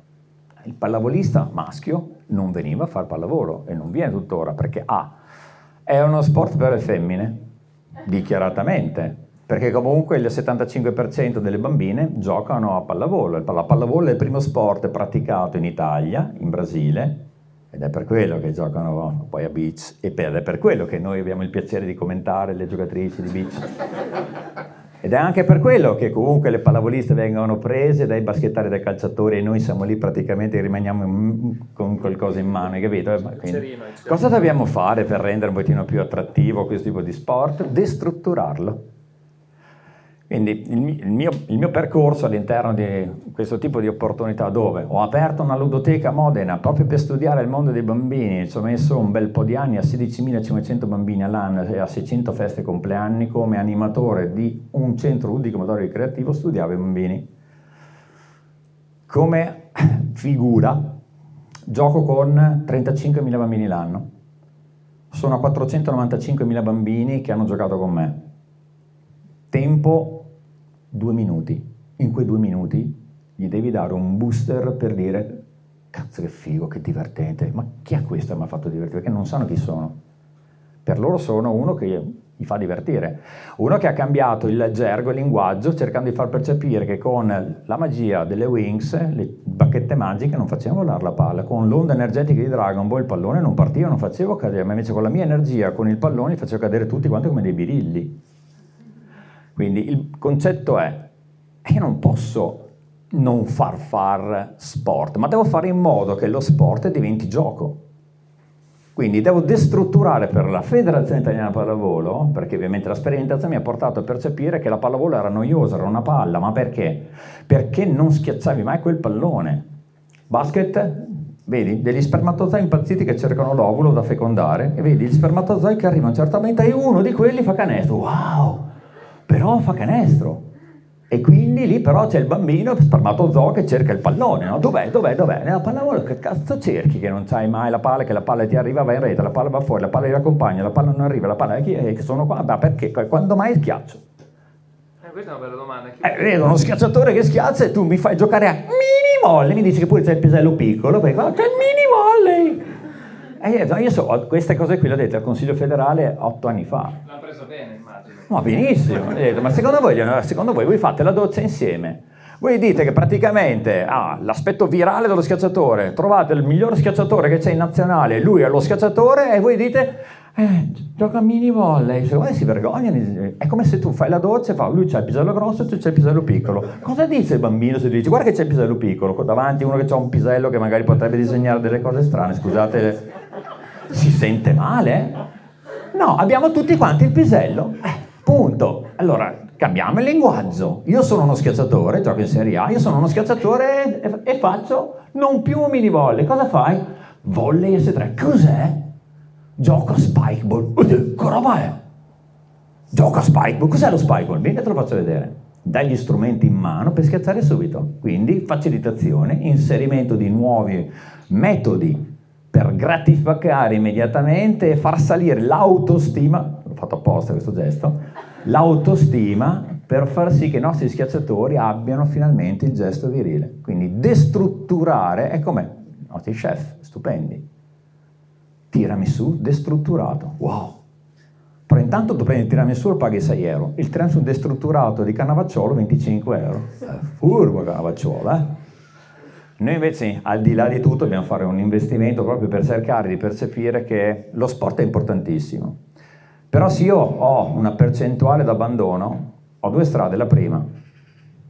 Il pallavolista maschio non veniva a fare pallavolo e non viene tuttora perché A è uno sport per le femmine, dichiaratamente, perché comunque il 75% delle bambine giocano a pallavolo. La pallavolo è il primo sport praticato in Italia, in Brasile, ed è per quello che giocano poi a beach ed è per quello che noi abbiamo il piacere di commentare le giocatrici di beach. Ed è anche per quello che comunque le pallavoliste vengono prese dai baschettari e dai calciatori e noi siamo lì praticamente rimaniamo con qualcosa in mano, hai capito? Eh, quindi, cosa dobbiamo fare per rendere un pochino più attrattivo questo tipo di sport? Destrutturarlo. Quindi il mi- il mio, il mio percorso all'interno di questo tipo di opportunità dove ho aperto una ludoteca a Modena proprio per studiare il mondo dei bambini, ci ho messo un bel po' di anni a 16.500 bambini all'anno e a 600 feste compleanni come animatore di un centro ludico motorio ricreativo studiavo i bambini. Come figura gioco con 35.000 bambini l'anno, sono a 495.000 bambini che hanno giocato con me. Tempo due minuti. In quei due minuti gli devi dare un booster per dire cazzo che figo, che divertente, ma chi è questo che mi ha fatto divertire? Perché non sanno chi sono. Per loro sono uno che gli fa divertire. Uno che ha cambiato il gergo, il linguaggio, cercando di far percepire che con la magia delle Wings, le bacchette magiche, non facevano volare la palla. Con l'onda energetica di Dragon Ball il pallone non partiva, non facevo cadere, ma invece con la mia energia, con il pallone, li facevo cadere tutti quanti come dei birilli. Quindi il concetto è, io non posso non far far sport, ma devo fare in modo che lo sport diventi gioco. Quindi devo destrutturare per la Federazione Italiana Pallavolo, perché ovviamente la sperimentazione mi ha portato a percepire che la pallavolo era noiosa, era una palla, ma perché? Perché non schiacciavi mai quel pallone. Basket, vedi, degli spermatozoi impazziti che cercano l'ovulo da fecondare, e vedi gli spermatozoi che arrivano certamente e uno di quelli fa canestro. Wow! Però fa canestro. E quindi lì però c'è il bambino spermatozoo che cerca il pallone, no? Dov'è, dov'è, dov'è? Nella pallavolo che cazzo cerchi che non sai mai la palla, che la palla ti arriva, va in rete, la palla va fuori, la palla ti accompagna, la palla non arriva, la palla è chi è che sono qua? Ma perché? Quando mai schiaccio?
Eh, questa è una bella domanda.
Chi... Eh, vedo uno schiacciatore che schiaccia e tu mi fai giocare a mini volley, mi dici che pure c'è il pisello piccolo, perché c'è il mini volley! E io, io so, queste cose qui le ho dette al Consiglio federale otto anni fa.
L'ha presa bene.
Ma benissimo, ma secondo voi, secondo voi, voi fate la doccia insieme? Voi dite che praticamente ah, l'aspetto virale dello schiacciatore, trovate il miglior schiacciatore che c'è in nazionale, lui è lo schiacciatore e voi dite eh, gioca mini volley, secondo me si vergognano, è come se tu fai la doccia e fa, lui c'ha il pisello grosso e tu c'è il pisello piccolo. Cosa dice il bambino se tu dici guarda che c'è il pisello piccolo, davanti uno che ha un pisello che magari potrebbe disegnare delle cose strane, scusate, si sente male? No, abbiamo tutti quanti il pisello. Eh, Punto. Allora, cambiamo il linguaggio. Io sono uno schiacciatore, gioco in Serie A, io sono uno schiacciatore e, e faccio non più mini volley. Cosa fai? Volley S3. Cos'è? Gioco a spikeball. Che roba è? Gioco a spikeball. Cos'è lo spikeball? Vieni te lo faccio vedere. Dai gli strumenti in mano per schiacciare subito. Quindi facilitazione, inserimento di nuovi metodi per gratificare immediatamente e far salire l'autostima fatto apposta questo gesto, l'autostima per far sì che i nostri schiacciatori abbiano finalmente il gesto virile. Quindi destrutturare è come i nostri chef, stupendi. Tirami su, destrutturato. Wow! Però intanto tu prendi il tiramisù e paghi 6 euro. Il tiramisù destrutturato di Cannavacciolo 25 euro. È furbo Cannavacciolo, eh? Noi invece, al di là di tutto, dobbiamo fare un investimento proprio per cercare di percepire che lo sport è importantissimo però se io ho una percentuale d'abbandono, ho due strade. La prima,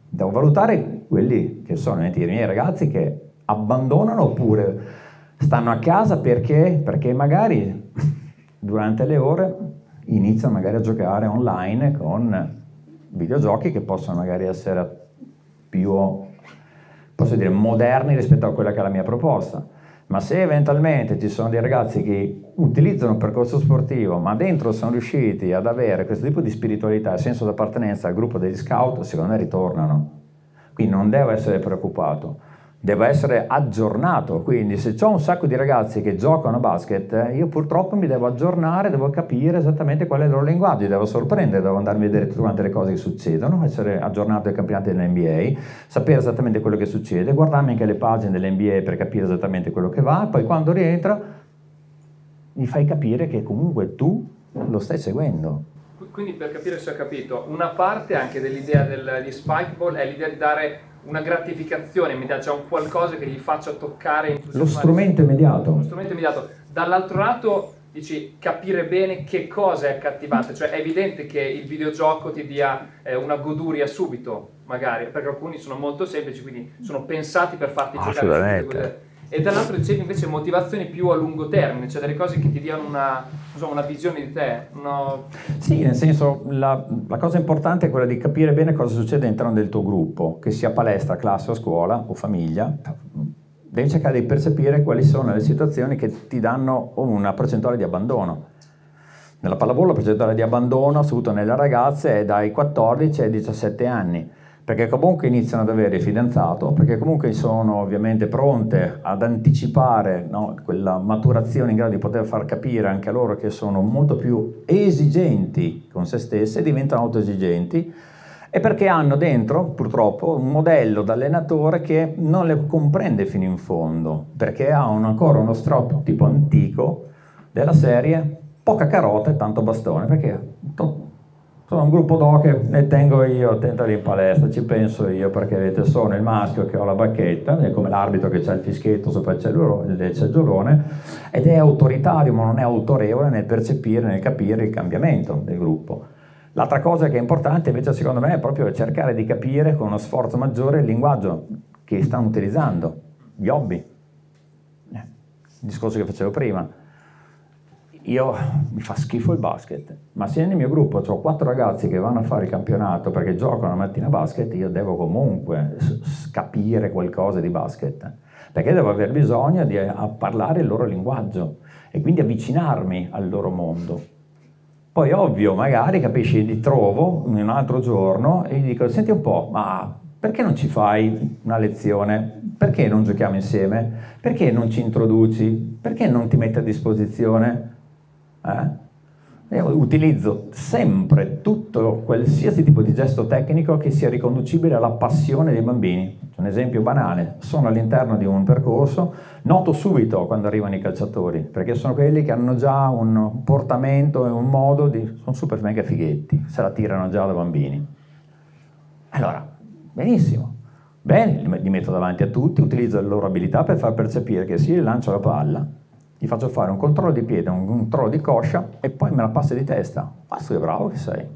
devo valutare quelli che sono i miei ragazzi che abbandonano oppure stanno a casa perché, perché magari durante le ore iniziano magari a giocare online con videogiochi che possono magari essere più, posso dire, moderni rispetto a quella che è la mia proposta ma se eventualmente ci sono dei ragazzi che utilizzano un percorso sportivo, ma dentro sono riusciti ad avere questo tipo di spiritualità e senso d'appartenenza al gruppo degli scout, secondo me ritornano. Quindi non devo essere preoccupato deve essere aggiornato, quindi se ho un sacco di ragazzi che giocano a basket, io purtroppo mi devo aggiornare, devo capire esattamente qual è il loro linguaggio, devo sorprendere, devo andarmi a vedere tutte quante le cose che succedono, essere aggiornato ai campionati dell'NBA, sapere esattamente quello che succede, guardarmi anche le pagine dell'NBA per capire esattamente quello che va, poi quando rientra mi fai capire che comunque tu lo stai seguendo.
Quindi per capire se ho capito, una parte anche dell'idea del, di Spikeball è l'idea di dare una gratificazione immediata, cioè un qualcosa che gli faccia toccare
lo strumento immediato.
Lo strumento immediato. Dall'altro lato dici capire bene che cosa è accattivante, cioè è evidente che il videogioco ti dia eh, una goduria subito, magari, perché alcuni sono molto semplici, quindi sono pensati per farti giocare e dall'altro ricevi invece motivazioni più a lungo termine, cioè delle cose che ti diano una, so, una visione di te. Una...
Sì, nel senso, la, la, cosa importante è quella di capire bene cosa succede all'interno del tuo gruppo, che sia palestra, classe o scuola o famiglia. Devi cercare di percepire quali sono le situazioni che ti danno una percentuale di abbandono. Nella pallavolo la percentuale di abbandono, soprattutto nelle ragazze, è dai 14 ai 17 anni perché comunque iniziano ad avere fidanzato, perché comunque sono ovviamente pronte ad anticipare no, quella maturazione in grado di poter far capire anche a loro che sono molto più esigenti con se stesse, diventano autoesigenti è perché hanno dentro, purtroppo, un modello d'allenatore che non le comprende fino in fondo, perché ha un, ancora uno strop tipo antico della serie poca carota e tanto bastone, perché sono un gruppo d'O che ne tengo io, attento lì in palestra, ci penso io, perché vedete sono il maschio che ho la bacchetta, è come l'arbitro che c'ha il fischietto sopra il cellulone, ed è autoritario ma non è autorevole nel percepire, nel capire il cambiamento del gruppo. L'altra cosa che è importante invece secondo me è proprio cercare di capire con uno sforzo maggiore il linguaggio che stanno utilizzando, gli hobby. Eh, il discorso che facevo prima. Io mi fa schifo il basket, ma se nel mio gruppo ho quattro ragazzi che vanno a fare il campionato perché giocano la mattina a basket, io devo comunque capire qualcosa di basket, perché devo aver bisogno di parlare il loro linguaggio e quindi avvicinarmi al loro mondo. Poi ovvio, magari capisci, li trovo un altro giorno e gli dico, senti un po', ma perché non ci fai una lezione? Perché non giochiamo insieme? Perché non ci introduci? Perché non ti metti a disposizione? Eh? Io utilizzo sempre tutto qualsiasi tipo di gesto tecnico che sia riconducibile alla passione dei bambini. Un esempio banale, sono all'interno di un percorso, noto subito quando arrivano i calciatori, perché sono quelli che hanno già un portamento e un modo di... sono super mega fighetti, se la tirano già da bambini. Allora, benissimo, bene, li metto davanti a tutti, utilizzo le loro abilità per far percepire che io lancio la palla, gli faccio fare un controllo di piede, un controllo di coscia e poi me la passa di testa. Basta che bravo che sei.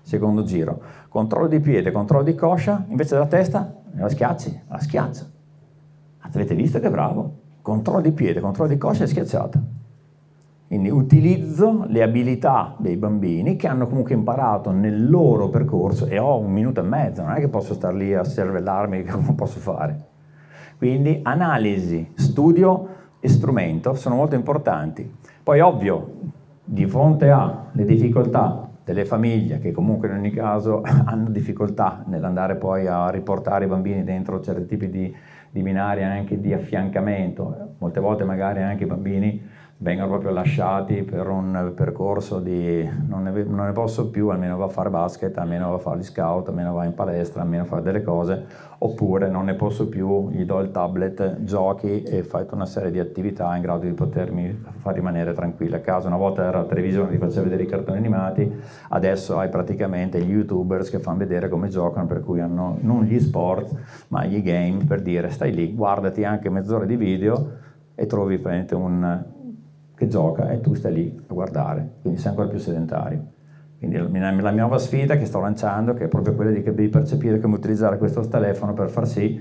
Secondo giro. Controllo di piede, controllo di coscia, invece della testa la schiacci, la schiaccia. Avete visto che bravo? Controllo di piede, controllo di coscia e schiacciata. Quindi utilizzo le abilità dei bambini che hanno comunque imparato nel loro percorso e ho un minuto e mezzo, non è che posso star lì a cervellarmi che non posso fare. Quindi analisi, studio e strumento sono molto importanti. Poi ovvio, di fronte alle difficoltà delle famiglie che comunque in ogni caso hanno difficoltà nell'andare poi a riportare i bambini dentro certi tipi di, di binari anche di affiancamento, molte volte magari anche i bambini vengono proprio lasciati per un percorso di non ne, non ne, posso più, almeno va a fare basket, almeno va a fare gli scout, almeno va in palestra, almeno fa delle cose, oppure non ne posso più, gli do il tablet, giochi e fai una serie di attività in grado di potermi far rimanere tranquillo a casa. Una volta era la televisione che faceva vedere i cartoni animati, adesso hai praticamente gli youtubers che fanno vedere come giocano, per cui hanno non gli sport, ma gli game, per dire stai lì, guardati anche mezz'ora di video e trovi un, che gioca e tu stai lì a guardare, quindi sei ancora più sedentario. Quindi la, la nuova sfida che sto lanciando che è proprio quella di, di percepire come utilizzare questo telefono per far sì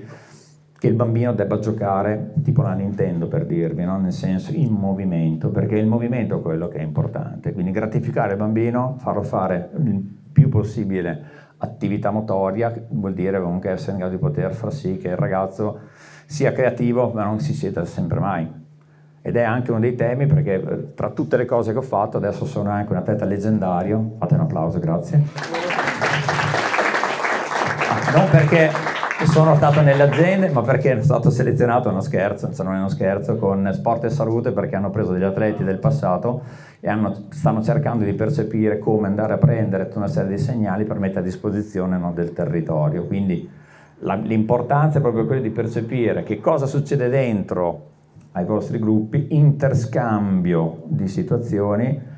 che il bambino debba giocare tipo la Nintendo per dirvi, no? nel senso in movimento, perché il movimento è quello che è importante, quindi gratificare il bambino, farlo fare il più possibile attività motoria, vuol dire comunque essere in grado di poter far sì che il ragazzo sia creativo ma non si sieda sempre mai ed è anche uno dei temi perché eh, tra tutte le cose che ho fatto adesso sono anche un atleta leggendario, fate un applauso, grazie. Ah, non perché sono stato nelle aziende, ma perché sono stato selezionato, è uno scherzo, non è uno scherzo, con Sport e Salute perché hanno preso degli atleti del passato e hanno, stanno cercando di percepire come andare a prendere tutta una serie di segnali per mettere a disposizione no, del territorio. Quindi la, l'importanza è proprio quella di percepire che cosa succede dentro ai vostri gruppi, interscambio di situazioni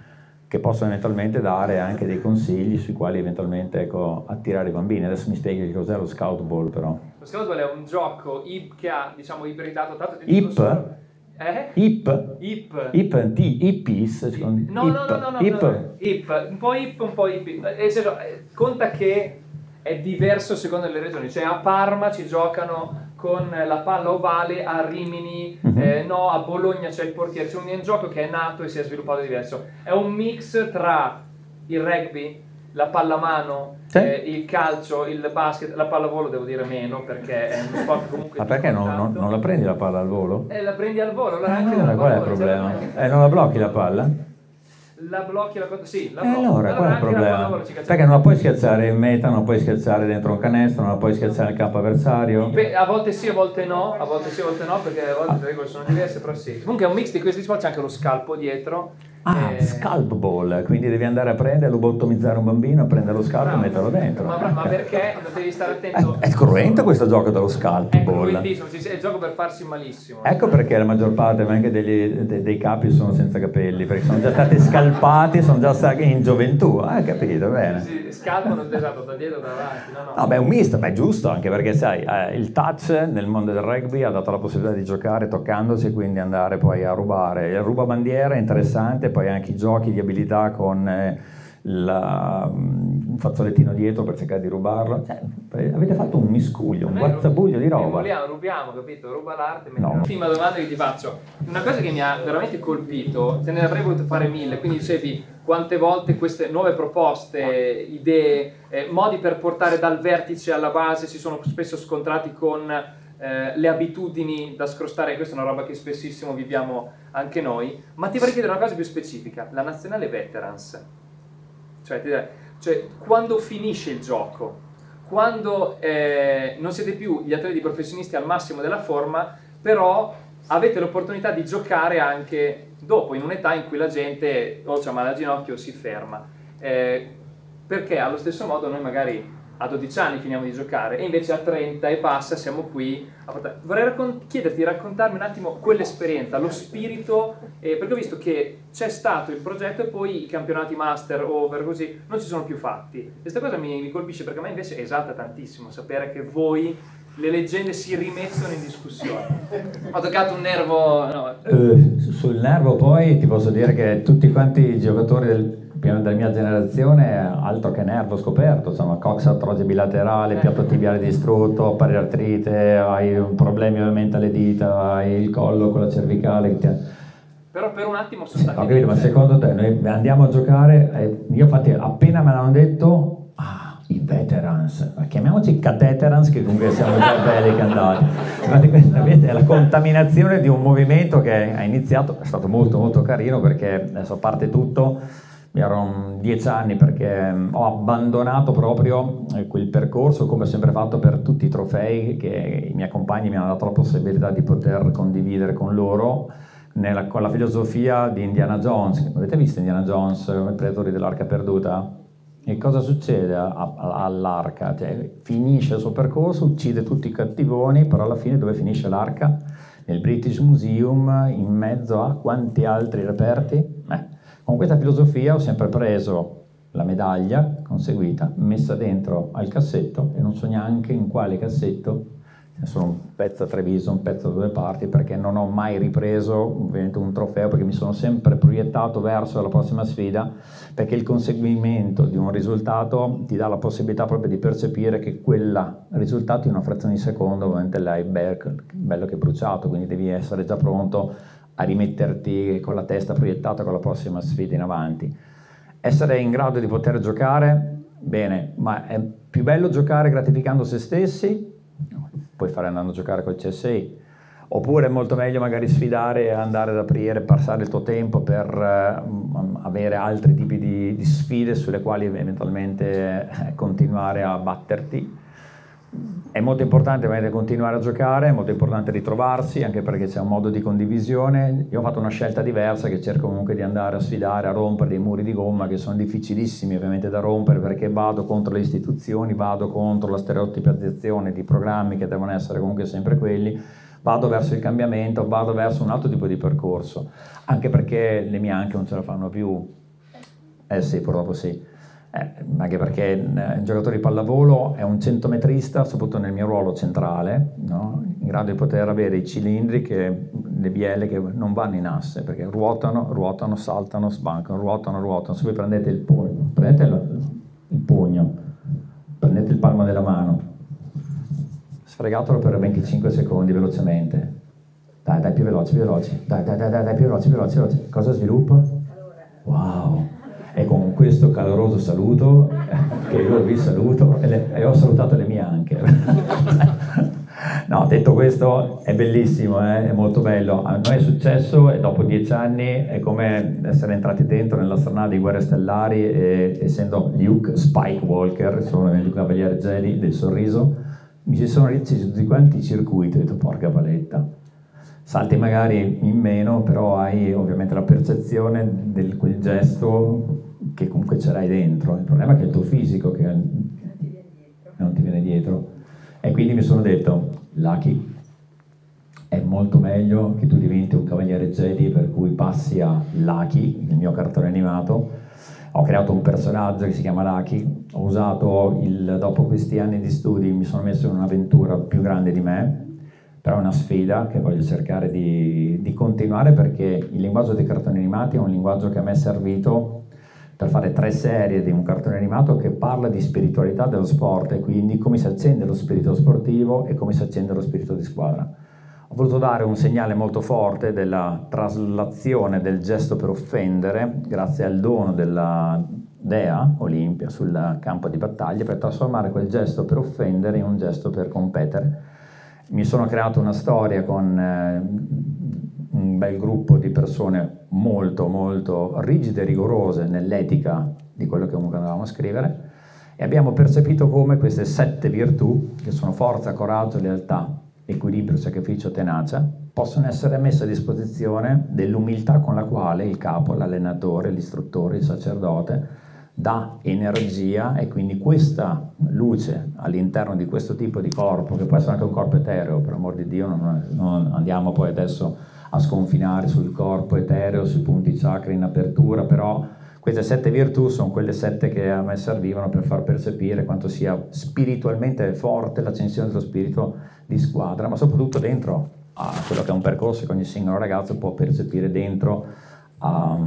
che possono eventualmente dare anche dei consigli sui quali eventualmente ecco, attirare i bambini. Adesso mi spieghi che cos'è lo Scout Ball però.
Lo Scout Ball è un gioco IP che ha diciamo ibridato tanto
di IP? Eh? IP?
IP.
IP, T, IPs?
No, no, no, no, no, IP. No, IP. Un po' IP, un po' IP. Eh, conta che è diverso secondo le regioni, cioè a Parma ci giocano con la palla ovale a Rimini, uh-huh. eh, no, a Bologna c'è il portiere, c'è un gioco che è nato e si è sviluppato diverso. È un mix tra il rugby, la pallamano, sì. eh, il calcio, il basket, la pallavolo devo dire meno perché è uno sport comunque...
Ma perché non, non, non, la prendi la palla al volo?
Eh, la prendi al volo, allora
eh, anche allora, qual è il problema? Eh, non la blocchi la palla?
La blocchi la cosa sì la
blocchi. Eh allora, qual è il problema? perché non la puoi schiacciare in meta non la puoi schiacciare dentro un canestro non la puoi schiacciare nel campo avversario
Beh, a volte sì a volte no a volte sì a volte no perché a volte ah. le regole sono diverse però sì comunque è un mix di questi sport c'è anche lo scalpo dietro
Ah,
Eh,
scalp ball, quindi devi andare a prendere, lobotomizzare un bambino, prendere lo scalpo e
bravo.
metterlo dentro.
Ma, ma perché devi stare attento?
È, è cruento questo gioco dello scalp ball.
sì, è il gioco per farsi malissimo.
Ecco perché la maggior parte anche degli- de- dei capi sono senza capelli, perché sono già stati scalpati, sono già stati in gioventù. Ah, capito, bene.
Si scalpano esatto, da dietro da avanti. No, no.
No, beh, è un misto, beh, è giusto, anche perché sai, eh, il touch nel mondo del rugby ha dato la possibilità di giocare toccandosi e quindi andare poi a rubare. Il rubabandiera è interessante, poi anche i giochi di abilità con eh, la- mm, un fazzolettino dietro per cercare di rubarlo. Cioè, eh, avete fatto un miscuglio, un guazzabuglio di roba.
Rubiamo, rubiamo, capito? Ruba l'arte.
No.
L'ultima domanda che ti faccio. Una cosa che mi ha veramente colpito, te ne avrei voluto fare mille, quindi dicevi quante volte queste nuove proposte, idee, eh, modi per portare dal vertice alla base si sono spesso scontrati con eh, le abitudini da scrostare, questa è una roba che spessissimo viviamo anche noi, ma ti vorrei chiedere una cosa più specifica, la nazionale veterans, cioè, ti- cioè, quando finisce il gioco, quando eh, non siete più gli atleti professionisti al massimo della forma, però avete l'opportunità di giocare anche dopo, in un'età in cui la gente o c'ha male al ginocchio o si ferma. Eh, perché allo stesso modo noi magari a 12 anni finiamo di giocare e invece a 30 e passa siamo qui. a portare- Vorrei raccon- chiederti di raccontarmi un attimo quell'esperienza, lo spirito, eh, perché ho visto che c'è stato il progetto e poi i campionati master, over, così, non si sono più fatti. Questa cosa mi, mi colpisce perché a me invece esalta tantissimo sapere che voi, le leggende, si rimettono in discussione. Ho toccato un nervo... no,
Eh, sul nervo poi ti posso dire che tutti quanti i giocatori del- della mia generazione altro che nervo scoperto, insomma coxartrosi bilaterale,
Eh.
piatto tibiale distrutto, periartrite, hai problemi ovviamente alle dita, hai il collo con la cervicale.
però per un attimo sono.
Ho capito, ma secondo te noi andiamo a giocare, e io infatti appena me l'hanno detto, ah, i veterans, chiamiamoci cateterans che comunque siamo già belli che andati. Infatti questa è la contaminazione di un movimento che ha iniziato, è stato molto molto carino perché adesso parte tutto, mi ero dieci anni perché mm, ho abbandonato proprio eh, quel percorso come ho sempre fatto per tutti i trofei che i miei compagni mi hanno dato la possibilità di poter condividere con loro nella- con la filosofia di Indiana Jones. Avete visto Indiana Jones, i predatori dell'arca perduta? E cosa succede all'arca? Cioè, finisce il suo percorso, uccide tutti i cattivoni, però alla fine dove finisce l'arca? Nel British Museum, in mezzo a quanti altri reperti? Con questa filosofia ho sempre preso la medaglia conseguita, messa dentro al cassetto e non so neanche in quale cassetto. Sono un pezzo a Treviso, un pezzo da due parti, perché non ho mai ripreso ovviamente un trofeo, perché mi sono sempre proiettato verso la prossima sfida, perché il conseguimento di un risultato ti dà la possibilità proprio di percepire che quel risultato in una frazione di secondo ovviamente l'hai be- bello che bruciato, quindi devi essere già pronto a rimetterti con la testa proiettata con la prossima sfida in avanti. Essere in grado di poter giocare, bene, ma è più bello giocare gratificando se stessi puoi fare andando a giocare col CSI. Oppure è molto meglio magari sfidare andare ad aprire, passare il tuo tempo per m- avere altri tipi di, di sfide sulle quali eventualmente eh, continuare a batterti. È molto importante continuare a giocare, è molto importante ritrovarsi, anche perché c'è un modo di condivisione. Io ho fatto una scelta diversa che cerco comunque di andare a sfidare, a rompere dei muri di gomma che sono difficilissimi ovviamente da rompere perché vado contro le istituzioni, vado contro la stereotipizzazione di programmi che devono essere comunque sempre quelli, vado verso il cambiamento, vado verso un altro tipo di percorso, anche perché le mie anche non ce la fanno più. Eh sì, purtroppo sì. Eh, anche perché il giocatore di pallavolo è un centometrista, soprattutto nel mio ruolo centrale, no? in grado di poter avere i cilindri, che, le bielle che non vanno in asse, perché ruotano, ruotano, saltano, sbancano, ruotano, ruotano. Se voi prendete il pugno, prendete il, il pugno, prendete il palmo della mano, sfregatelo per 25 secondi velocemente. Dai, dai, più veloce, più veloce. Dai, dai, dai, dai, più veloce, più veloce. Cosa sviluppa? Wow! E con questo caloroso saluto, che io vi saluto, e, le- e ho salutato le mie anche. No, detto questo, è bellissimo, eh, è molto bello. A noi è successo e dopo dieci anni è come essere entrati dentro nella strada di Guerre Stellari e essendo Luke Spike Walker, sono il cavaliere Jedi del sorriso, mi si sono riccesi tutti quanti i circuiti, ho detto porca paletta. salti magari in meno, però hai ovviamente la percezione di quel gesto che comunque ce l'hai dentro. Il problema è che è il tuo fisico che non ti viene dietro. E quindi mi sono detto, Lucky, è molto meglio che tu diventi un cavaliere Jedi per cui passi a Lucky, il mio cartone animato. Ho creato un personaggio che si chiama Lucky, ho usato il, dopo questi anni di studi, mi sono messo in un'avventura più grande di me, però è una sfida che voglio cercare di, di continuare perché il linguaggio dei cartoni animati è un linguaggio che a me è servito per fare tre serie di un cartone animato che parla di spiritualità dello sport e quindi come si accende lo spirito sportivo e come si accende lo spirito di squadra. Ho voluto dare un segnale molto forte della traslazione del gesto per offendere, grazie al dono della dea Olimpia sul campo di battaglia, per trasformare quel gesto per offendere in un gesto per competere. Mi sono creato una storia con eh, un bel gruppo di persone molto, molto rigide e rigorose nell'etica di quello che comunque andavamo a scrivere e abbiamo percepito come queste sette virtù, che sono forza, coraggio, lealtà, equilibrio, sacrificio, tenacia, possono essere messe a disposizione dell'umiltà con la quale il capo, l'allenatore, l'istruttore, il sacerdote dà energia e quindi questa luce all'interno di questo tipo di corpo, che può essere anche un corpo etereo, per amor di Dio, non, non andiamo poi adesso a sconfinare sul corpo etereo, sui punti chakra in apertura, però queste sette virtù sono quelle sette che a me servivano per far percepire quanto sia spiritualmente forte l'accensione dello spirito di squadra, ma soprattutto dentro a quello che è un percorso che ogni singolo ragazzo può percepire dentro a,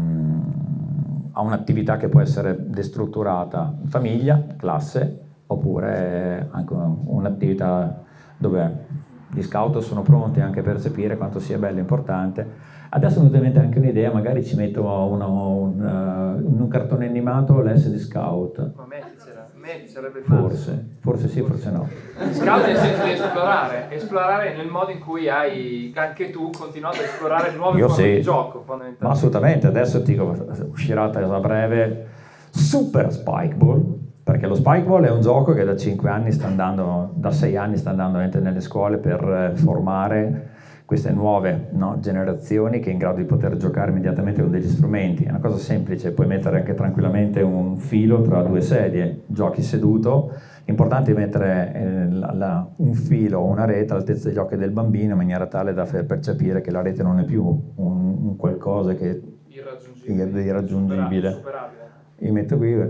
a un'attività che può essere destrutturata in famiglia, classe, oppure anche un'attività dove gli scout sono pronti anche a percepire quanto sia bello e importante. Adesso mi viene anche un'idea, magari ci metto uno, un, uh, in un cartone animato l'S di scout.
Ma me sarebbe
forse, forse sì, forse no.
Scout nel senso di esplorare, esplorare nel modo in cui hai anche tu continuato a esplorare nuove
Io
forme
sì.
di gioco.
Ma assolutamente, adesso ti dico, uscirà a breve Super Spikeball, perché lo Spikeball è un gioco che da 5 anni sta andando, da 6 anni sta andando nelle scuole per eh, formare queste nuove no, generazioni che è in grado di poter giocare immediatamente con degli strumenti. È una cosa semplice, puoi mettere anche tranquillamente un filo tra due sedie, giochi seduto, l'importante è mettere eh, la, la, un filo o una rete all'altezza degli occhi del bambino in maniera tale da far percepire che la rete non è più un, un qualcosa che
irraggiungibile,
è irraggiungibile.
Superabile.
Io metto qui e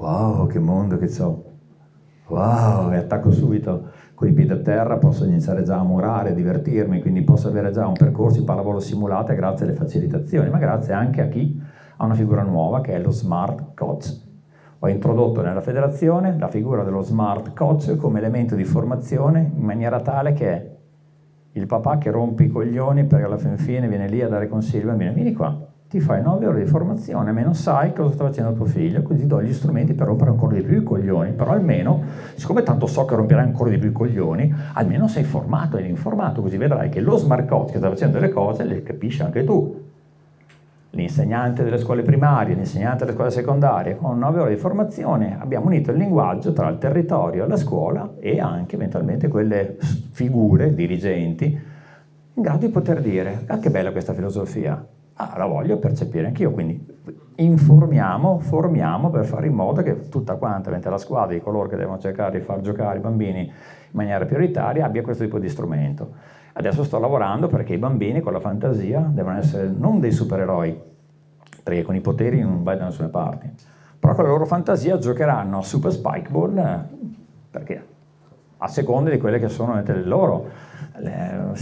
wow che mondo che so, wow e attacco subito con i piedi a terra posso iniziare già a murare, divertirmi, quindi posso avere già un percorso di pallavolo simulata grazie alle facilitazioni, ma grazie anche a chi? Ha una figura nuova che è lo smart coach. Ho introdotto nella federazione la figura dello smart coach come elemento di formazione in maniera tale che il papà che rompe i coglioni perché alla fin fine viene lì a dare consigli al bambino, vieni qua, ti fai 9 ore di formazione, almeno sai cosa sta facendo tuo figlio, così do gli strumenti per rompere ancora di più i coglioni, però almeno, siccome tanto so che romperai ancora di più i coglioni, almeno sei formato ed informato, così vedrai che lo smart coach che sta facendo delle cose le capisci anche tu. L'insegnante delle scuole primarie, l'insegnante delle scuole secondarie, con 9 ore di formazione abbiamo unito il linguaggio tra il territorio, la scuola e anche eventualmente quelle figure, dirigenti, in grado di poter dire, ah che bella questa filosofia, ah, la voglio percepire anch'io, quindi informiamo, formiamo per fare in modo che tutta quanta la squadra di coloro che devono cercare di far giocare i bambini in maniera prioritaria abbia questo tipo di strumento. Adesso sto lavorando perché i bambini con la fantasia devono essere non dei supereroi, perché con i poteri non vai da nessuna parte, però con la loro fantasia giocheranno a Super Spikeball perché a seconda di quelle che sono le loro, le,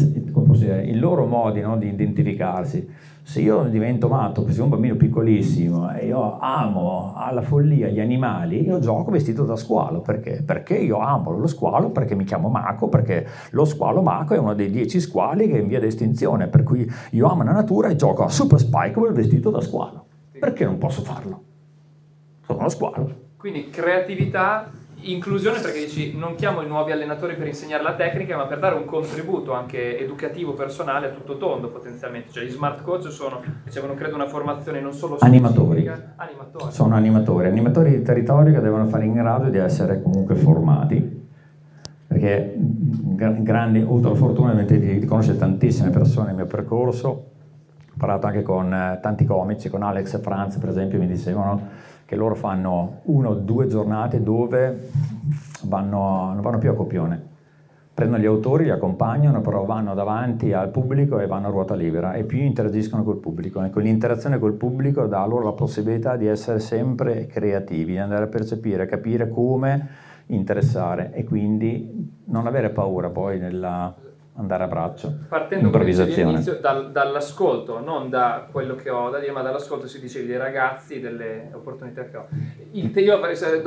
dire, i loro modi no, di identificarsi se io divento matto, perché sono un bambino piccolissimo e io amo alla follia gli animali, io gioco vestito da squalo. Perché? Perché io amo lo squalo, perché mi chiamo Mako, perché lo squalo Mako è uno dei dieci squali che è in via di estinzione, per cui io amo la natura e gioco a Super Spike vestito da squalo. Perché non posso farlo? Sono uno squalo.
Quindi creatività Inclusione perché dici non chiamo i nuovi allenatori per insegnare la tecnica, ma per dare un contributo anche educativo personale a tutto tondo potenzialmente. Cioè gli smart coach sono, ricevono credo una formazione non solo
animatori.
animatori.
Sono animatori, animatori di territorio che devono fare in grado di essere comunque formati perché grandi, ho avuto la fortuna di, di conoscere tantissime persone nel mio percorso, ho parlato anche con eh, tanti comici, con Alex e Franz per esempio, mi dicevano che loro fanno uno o due giornate dove vanno, non vanno più a copione. Prendono gli autori, li accompagnano, però vanno davanti al pubblico e vanno a ruota libera e più interagiscono col pubblico. E quell'interazione col pubblico dà loro la possibilità di essere sempre creativi, di andare a percepire, capire come interessare e quindi non avere paura poi nella andare a braccio.
Partendo improvvisazione. Dal, dall'ascolto, non da quello che ho da dire, ma dall'ascolto si dice dei ragazzi, delle opportunità che ho. Il, io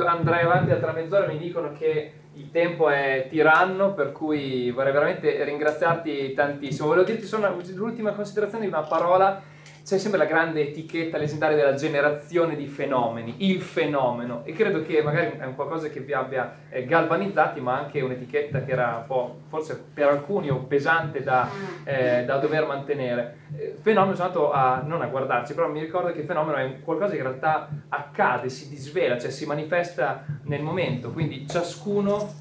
andrei avanti altra mezz'ora, mi dicono che il tempo è tiranno, per cui vorrei veramente ringraziarti tantissimo. Volevo dirti solo l'ultima considerazione di una parola c'è sempre la grande etichetta leggendaria della generazione di fenomeni, il fenomeno, e credo che magari è un qualcosa che vi abbia eh, galvanizzati, ma anche un'etichetta che era un po', forse per alcuni, pesante da, eh, da dover mantenere. Eh, fenomeno sono andato a, non a guardarci, però mi ricordo che il fenomeno è qualcosa che in realtà accade, si disvela, cioè si manifesta nel momento, quindi ciascuno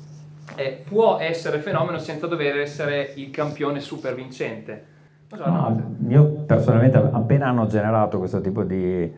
eh, può essere fenomeno senza dover essere il campione super vincente.
No, io personalmente appena hanno generato questo tipo di,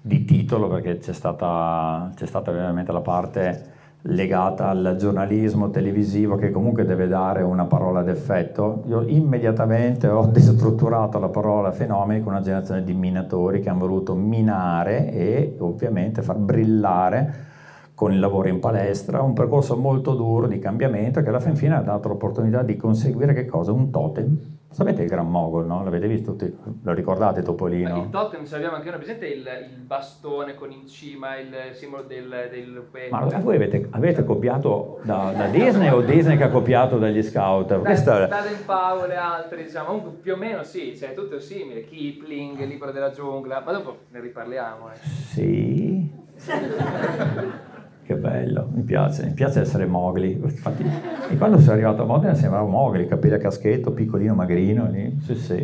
di titolo, perché c'è stata, c'è stata ovviamente la parte legata al giornalismo televisivo che comunque deve dare una parola d'effetto, io immediatamente ho destrutturato la parola fenomeni con una generazione di minatori che hanno voluto minare e ovviamente far brillare con il lavoro in palestra, un percorso molto duro di cambiamento che alla fin fine ha dato l'opportunità di conseguire che cosa? Un totem Sapete il Gran Mogol, no? L'avete visto tutti? Lo ricordate Topolino?
Ma il totem, se abbiamo anche una presente, il, il, bastone con in cima il simbolo del... del
Ma voi avete, avete copiato da, da, Disney o Disney che ha copiato dagli scout?
Da, Questa... da Dan Powell e altri, diciamo, comunque più o meno sì, cioè tutto simile, Kipling, il libro della giungla, ma dopo ne riparliamo. Eh.
Sì. Che bello, mi piace, mi piace essere Mowgli. Infatti, e quando sono arrivato a Modena sembrava Mowgli, capelli a caschetto, piccolino, magrino, lì, sì sì,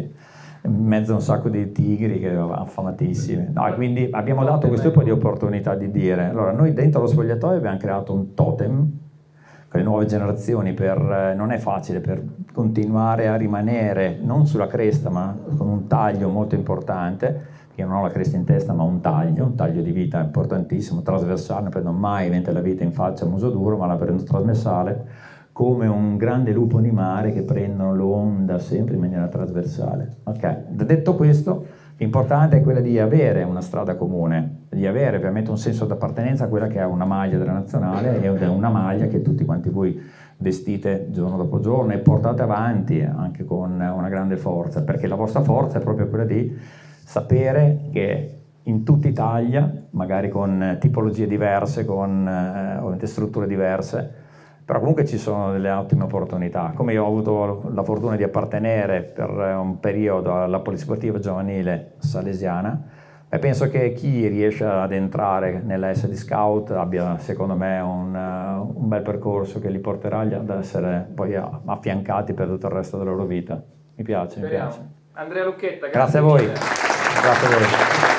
in mezzo a un sacco di tigri che affamatissimi. No, quindi abbiamo dato questo tipo di opportunità di dire, allora noi dentro lo spogliatoio abbiamo creato un totem con le nuove generazioni, per, non è facile per continuare a rimanere non sulla cresta ma con un taglio molto importante io non ho la cresta in testa ma un taglio, un taglio di vita importantissimo, trasversale, non prendo mai niente la vita in faccia a muso duro, ma la prendo trasversale, come un grande lupo di mare che prendono l'onda sempre in maniera trasversale. Ok, detto questo, l'importante è quella di avere una strada comune, di avere ovviamente un senso d'appartenenza a quella che è una maglia della nazionale e una maglia che tutti quanti voi vestite giorno dopo giorno e portate avanti anche con una grande forza, perché la vostra forza è proprio quella di sapere che in tutta Italia, magari con tipologie diverse, con eh, strutture diverse, però comunque ci sono delle ottime opportunità. Come io ho avuto la fortuna di appartenere per un periodo alla Polisportiva Giovanile Salesiana, e penso che chi riesce ad entrare nella SD Scout abbia, secondo me, un, uh, un, bel percorso che li porterà ad essere poi affiancati per tutto il resto della loro vita. Mi piace, Speriamo. mi piace.
Andrea Lucchetta,
grazie, grazie a voi. Grazie a voi.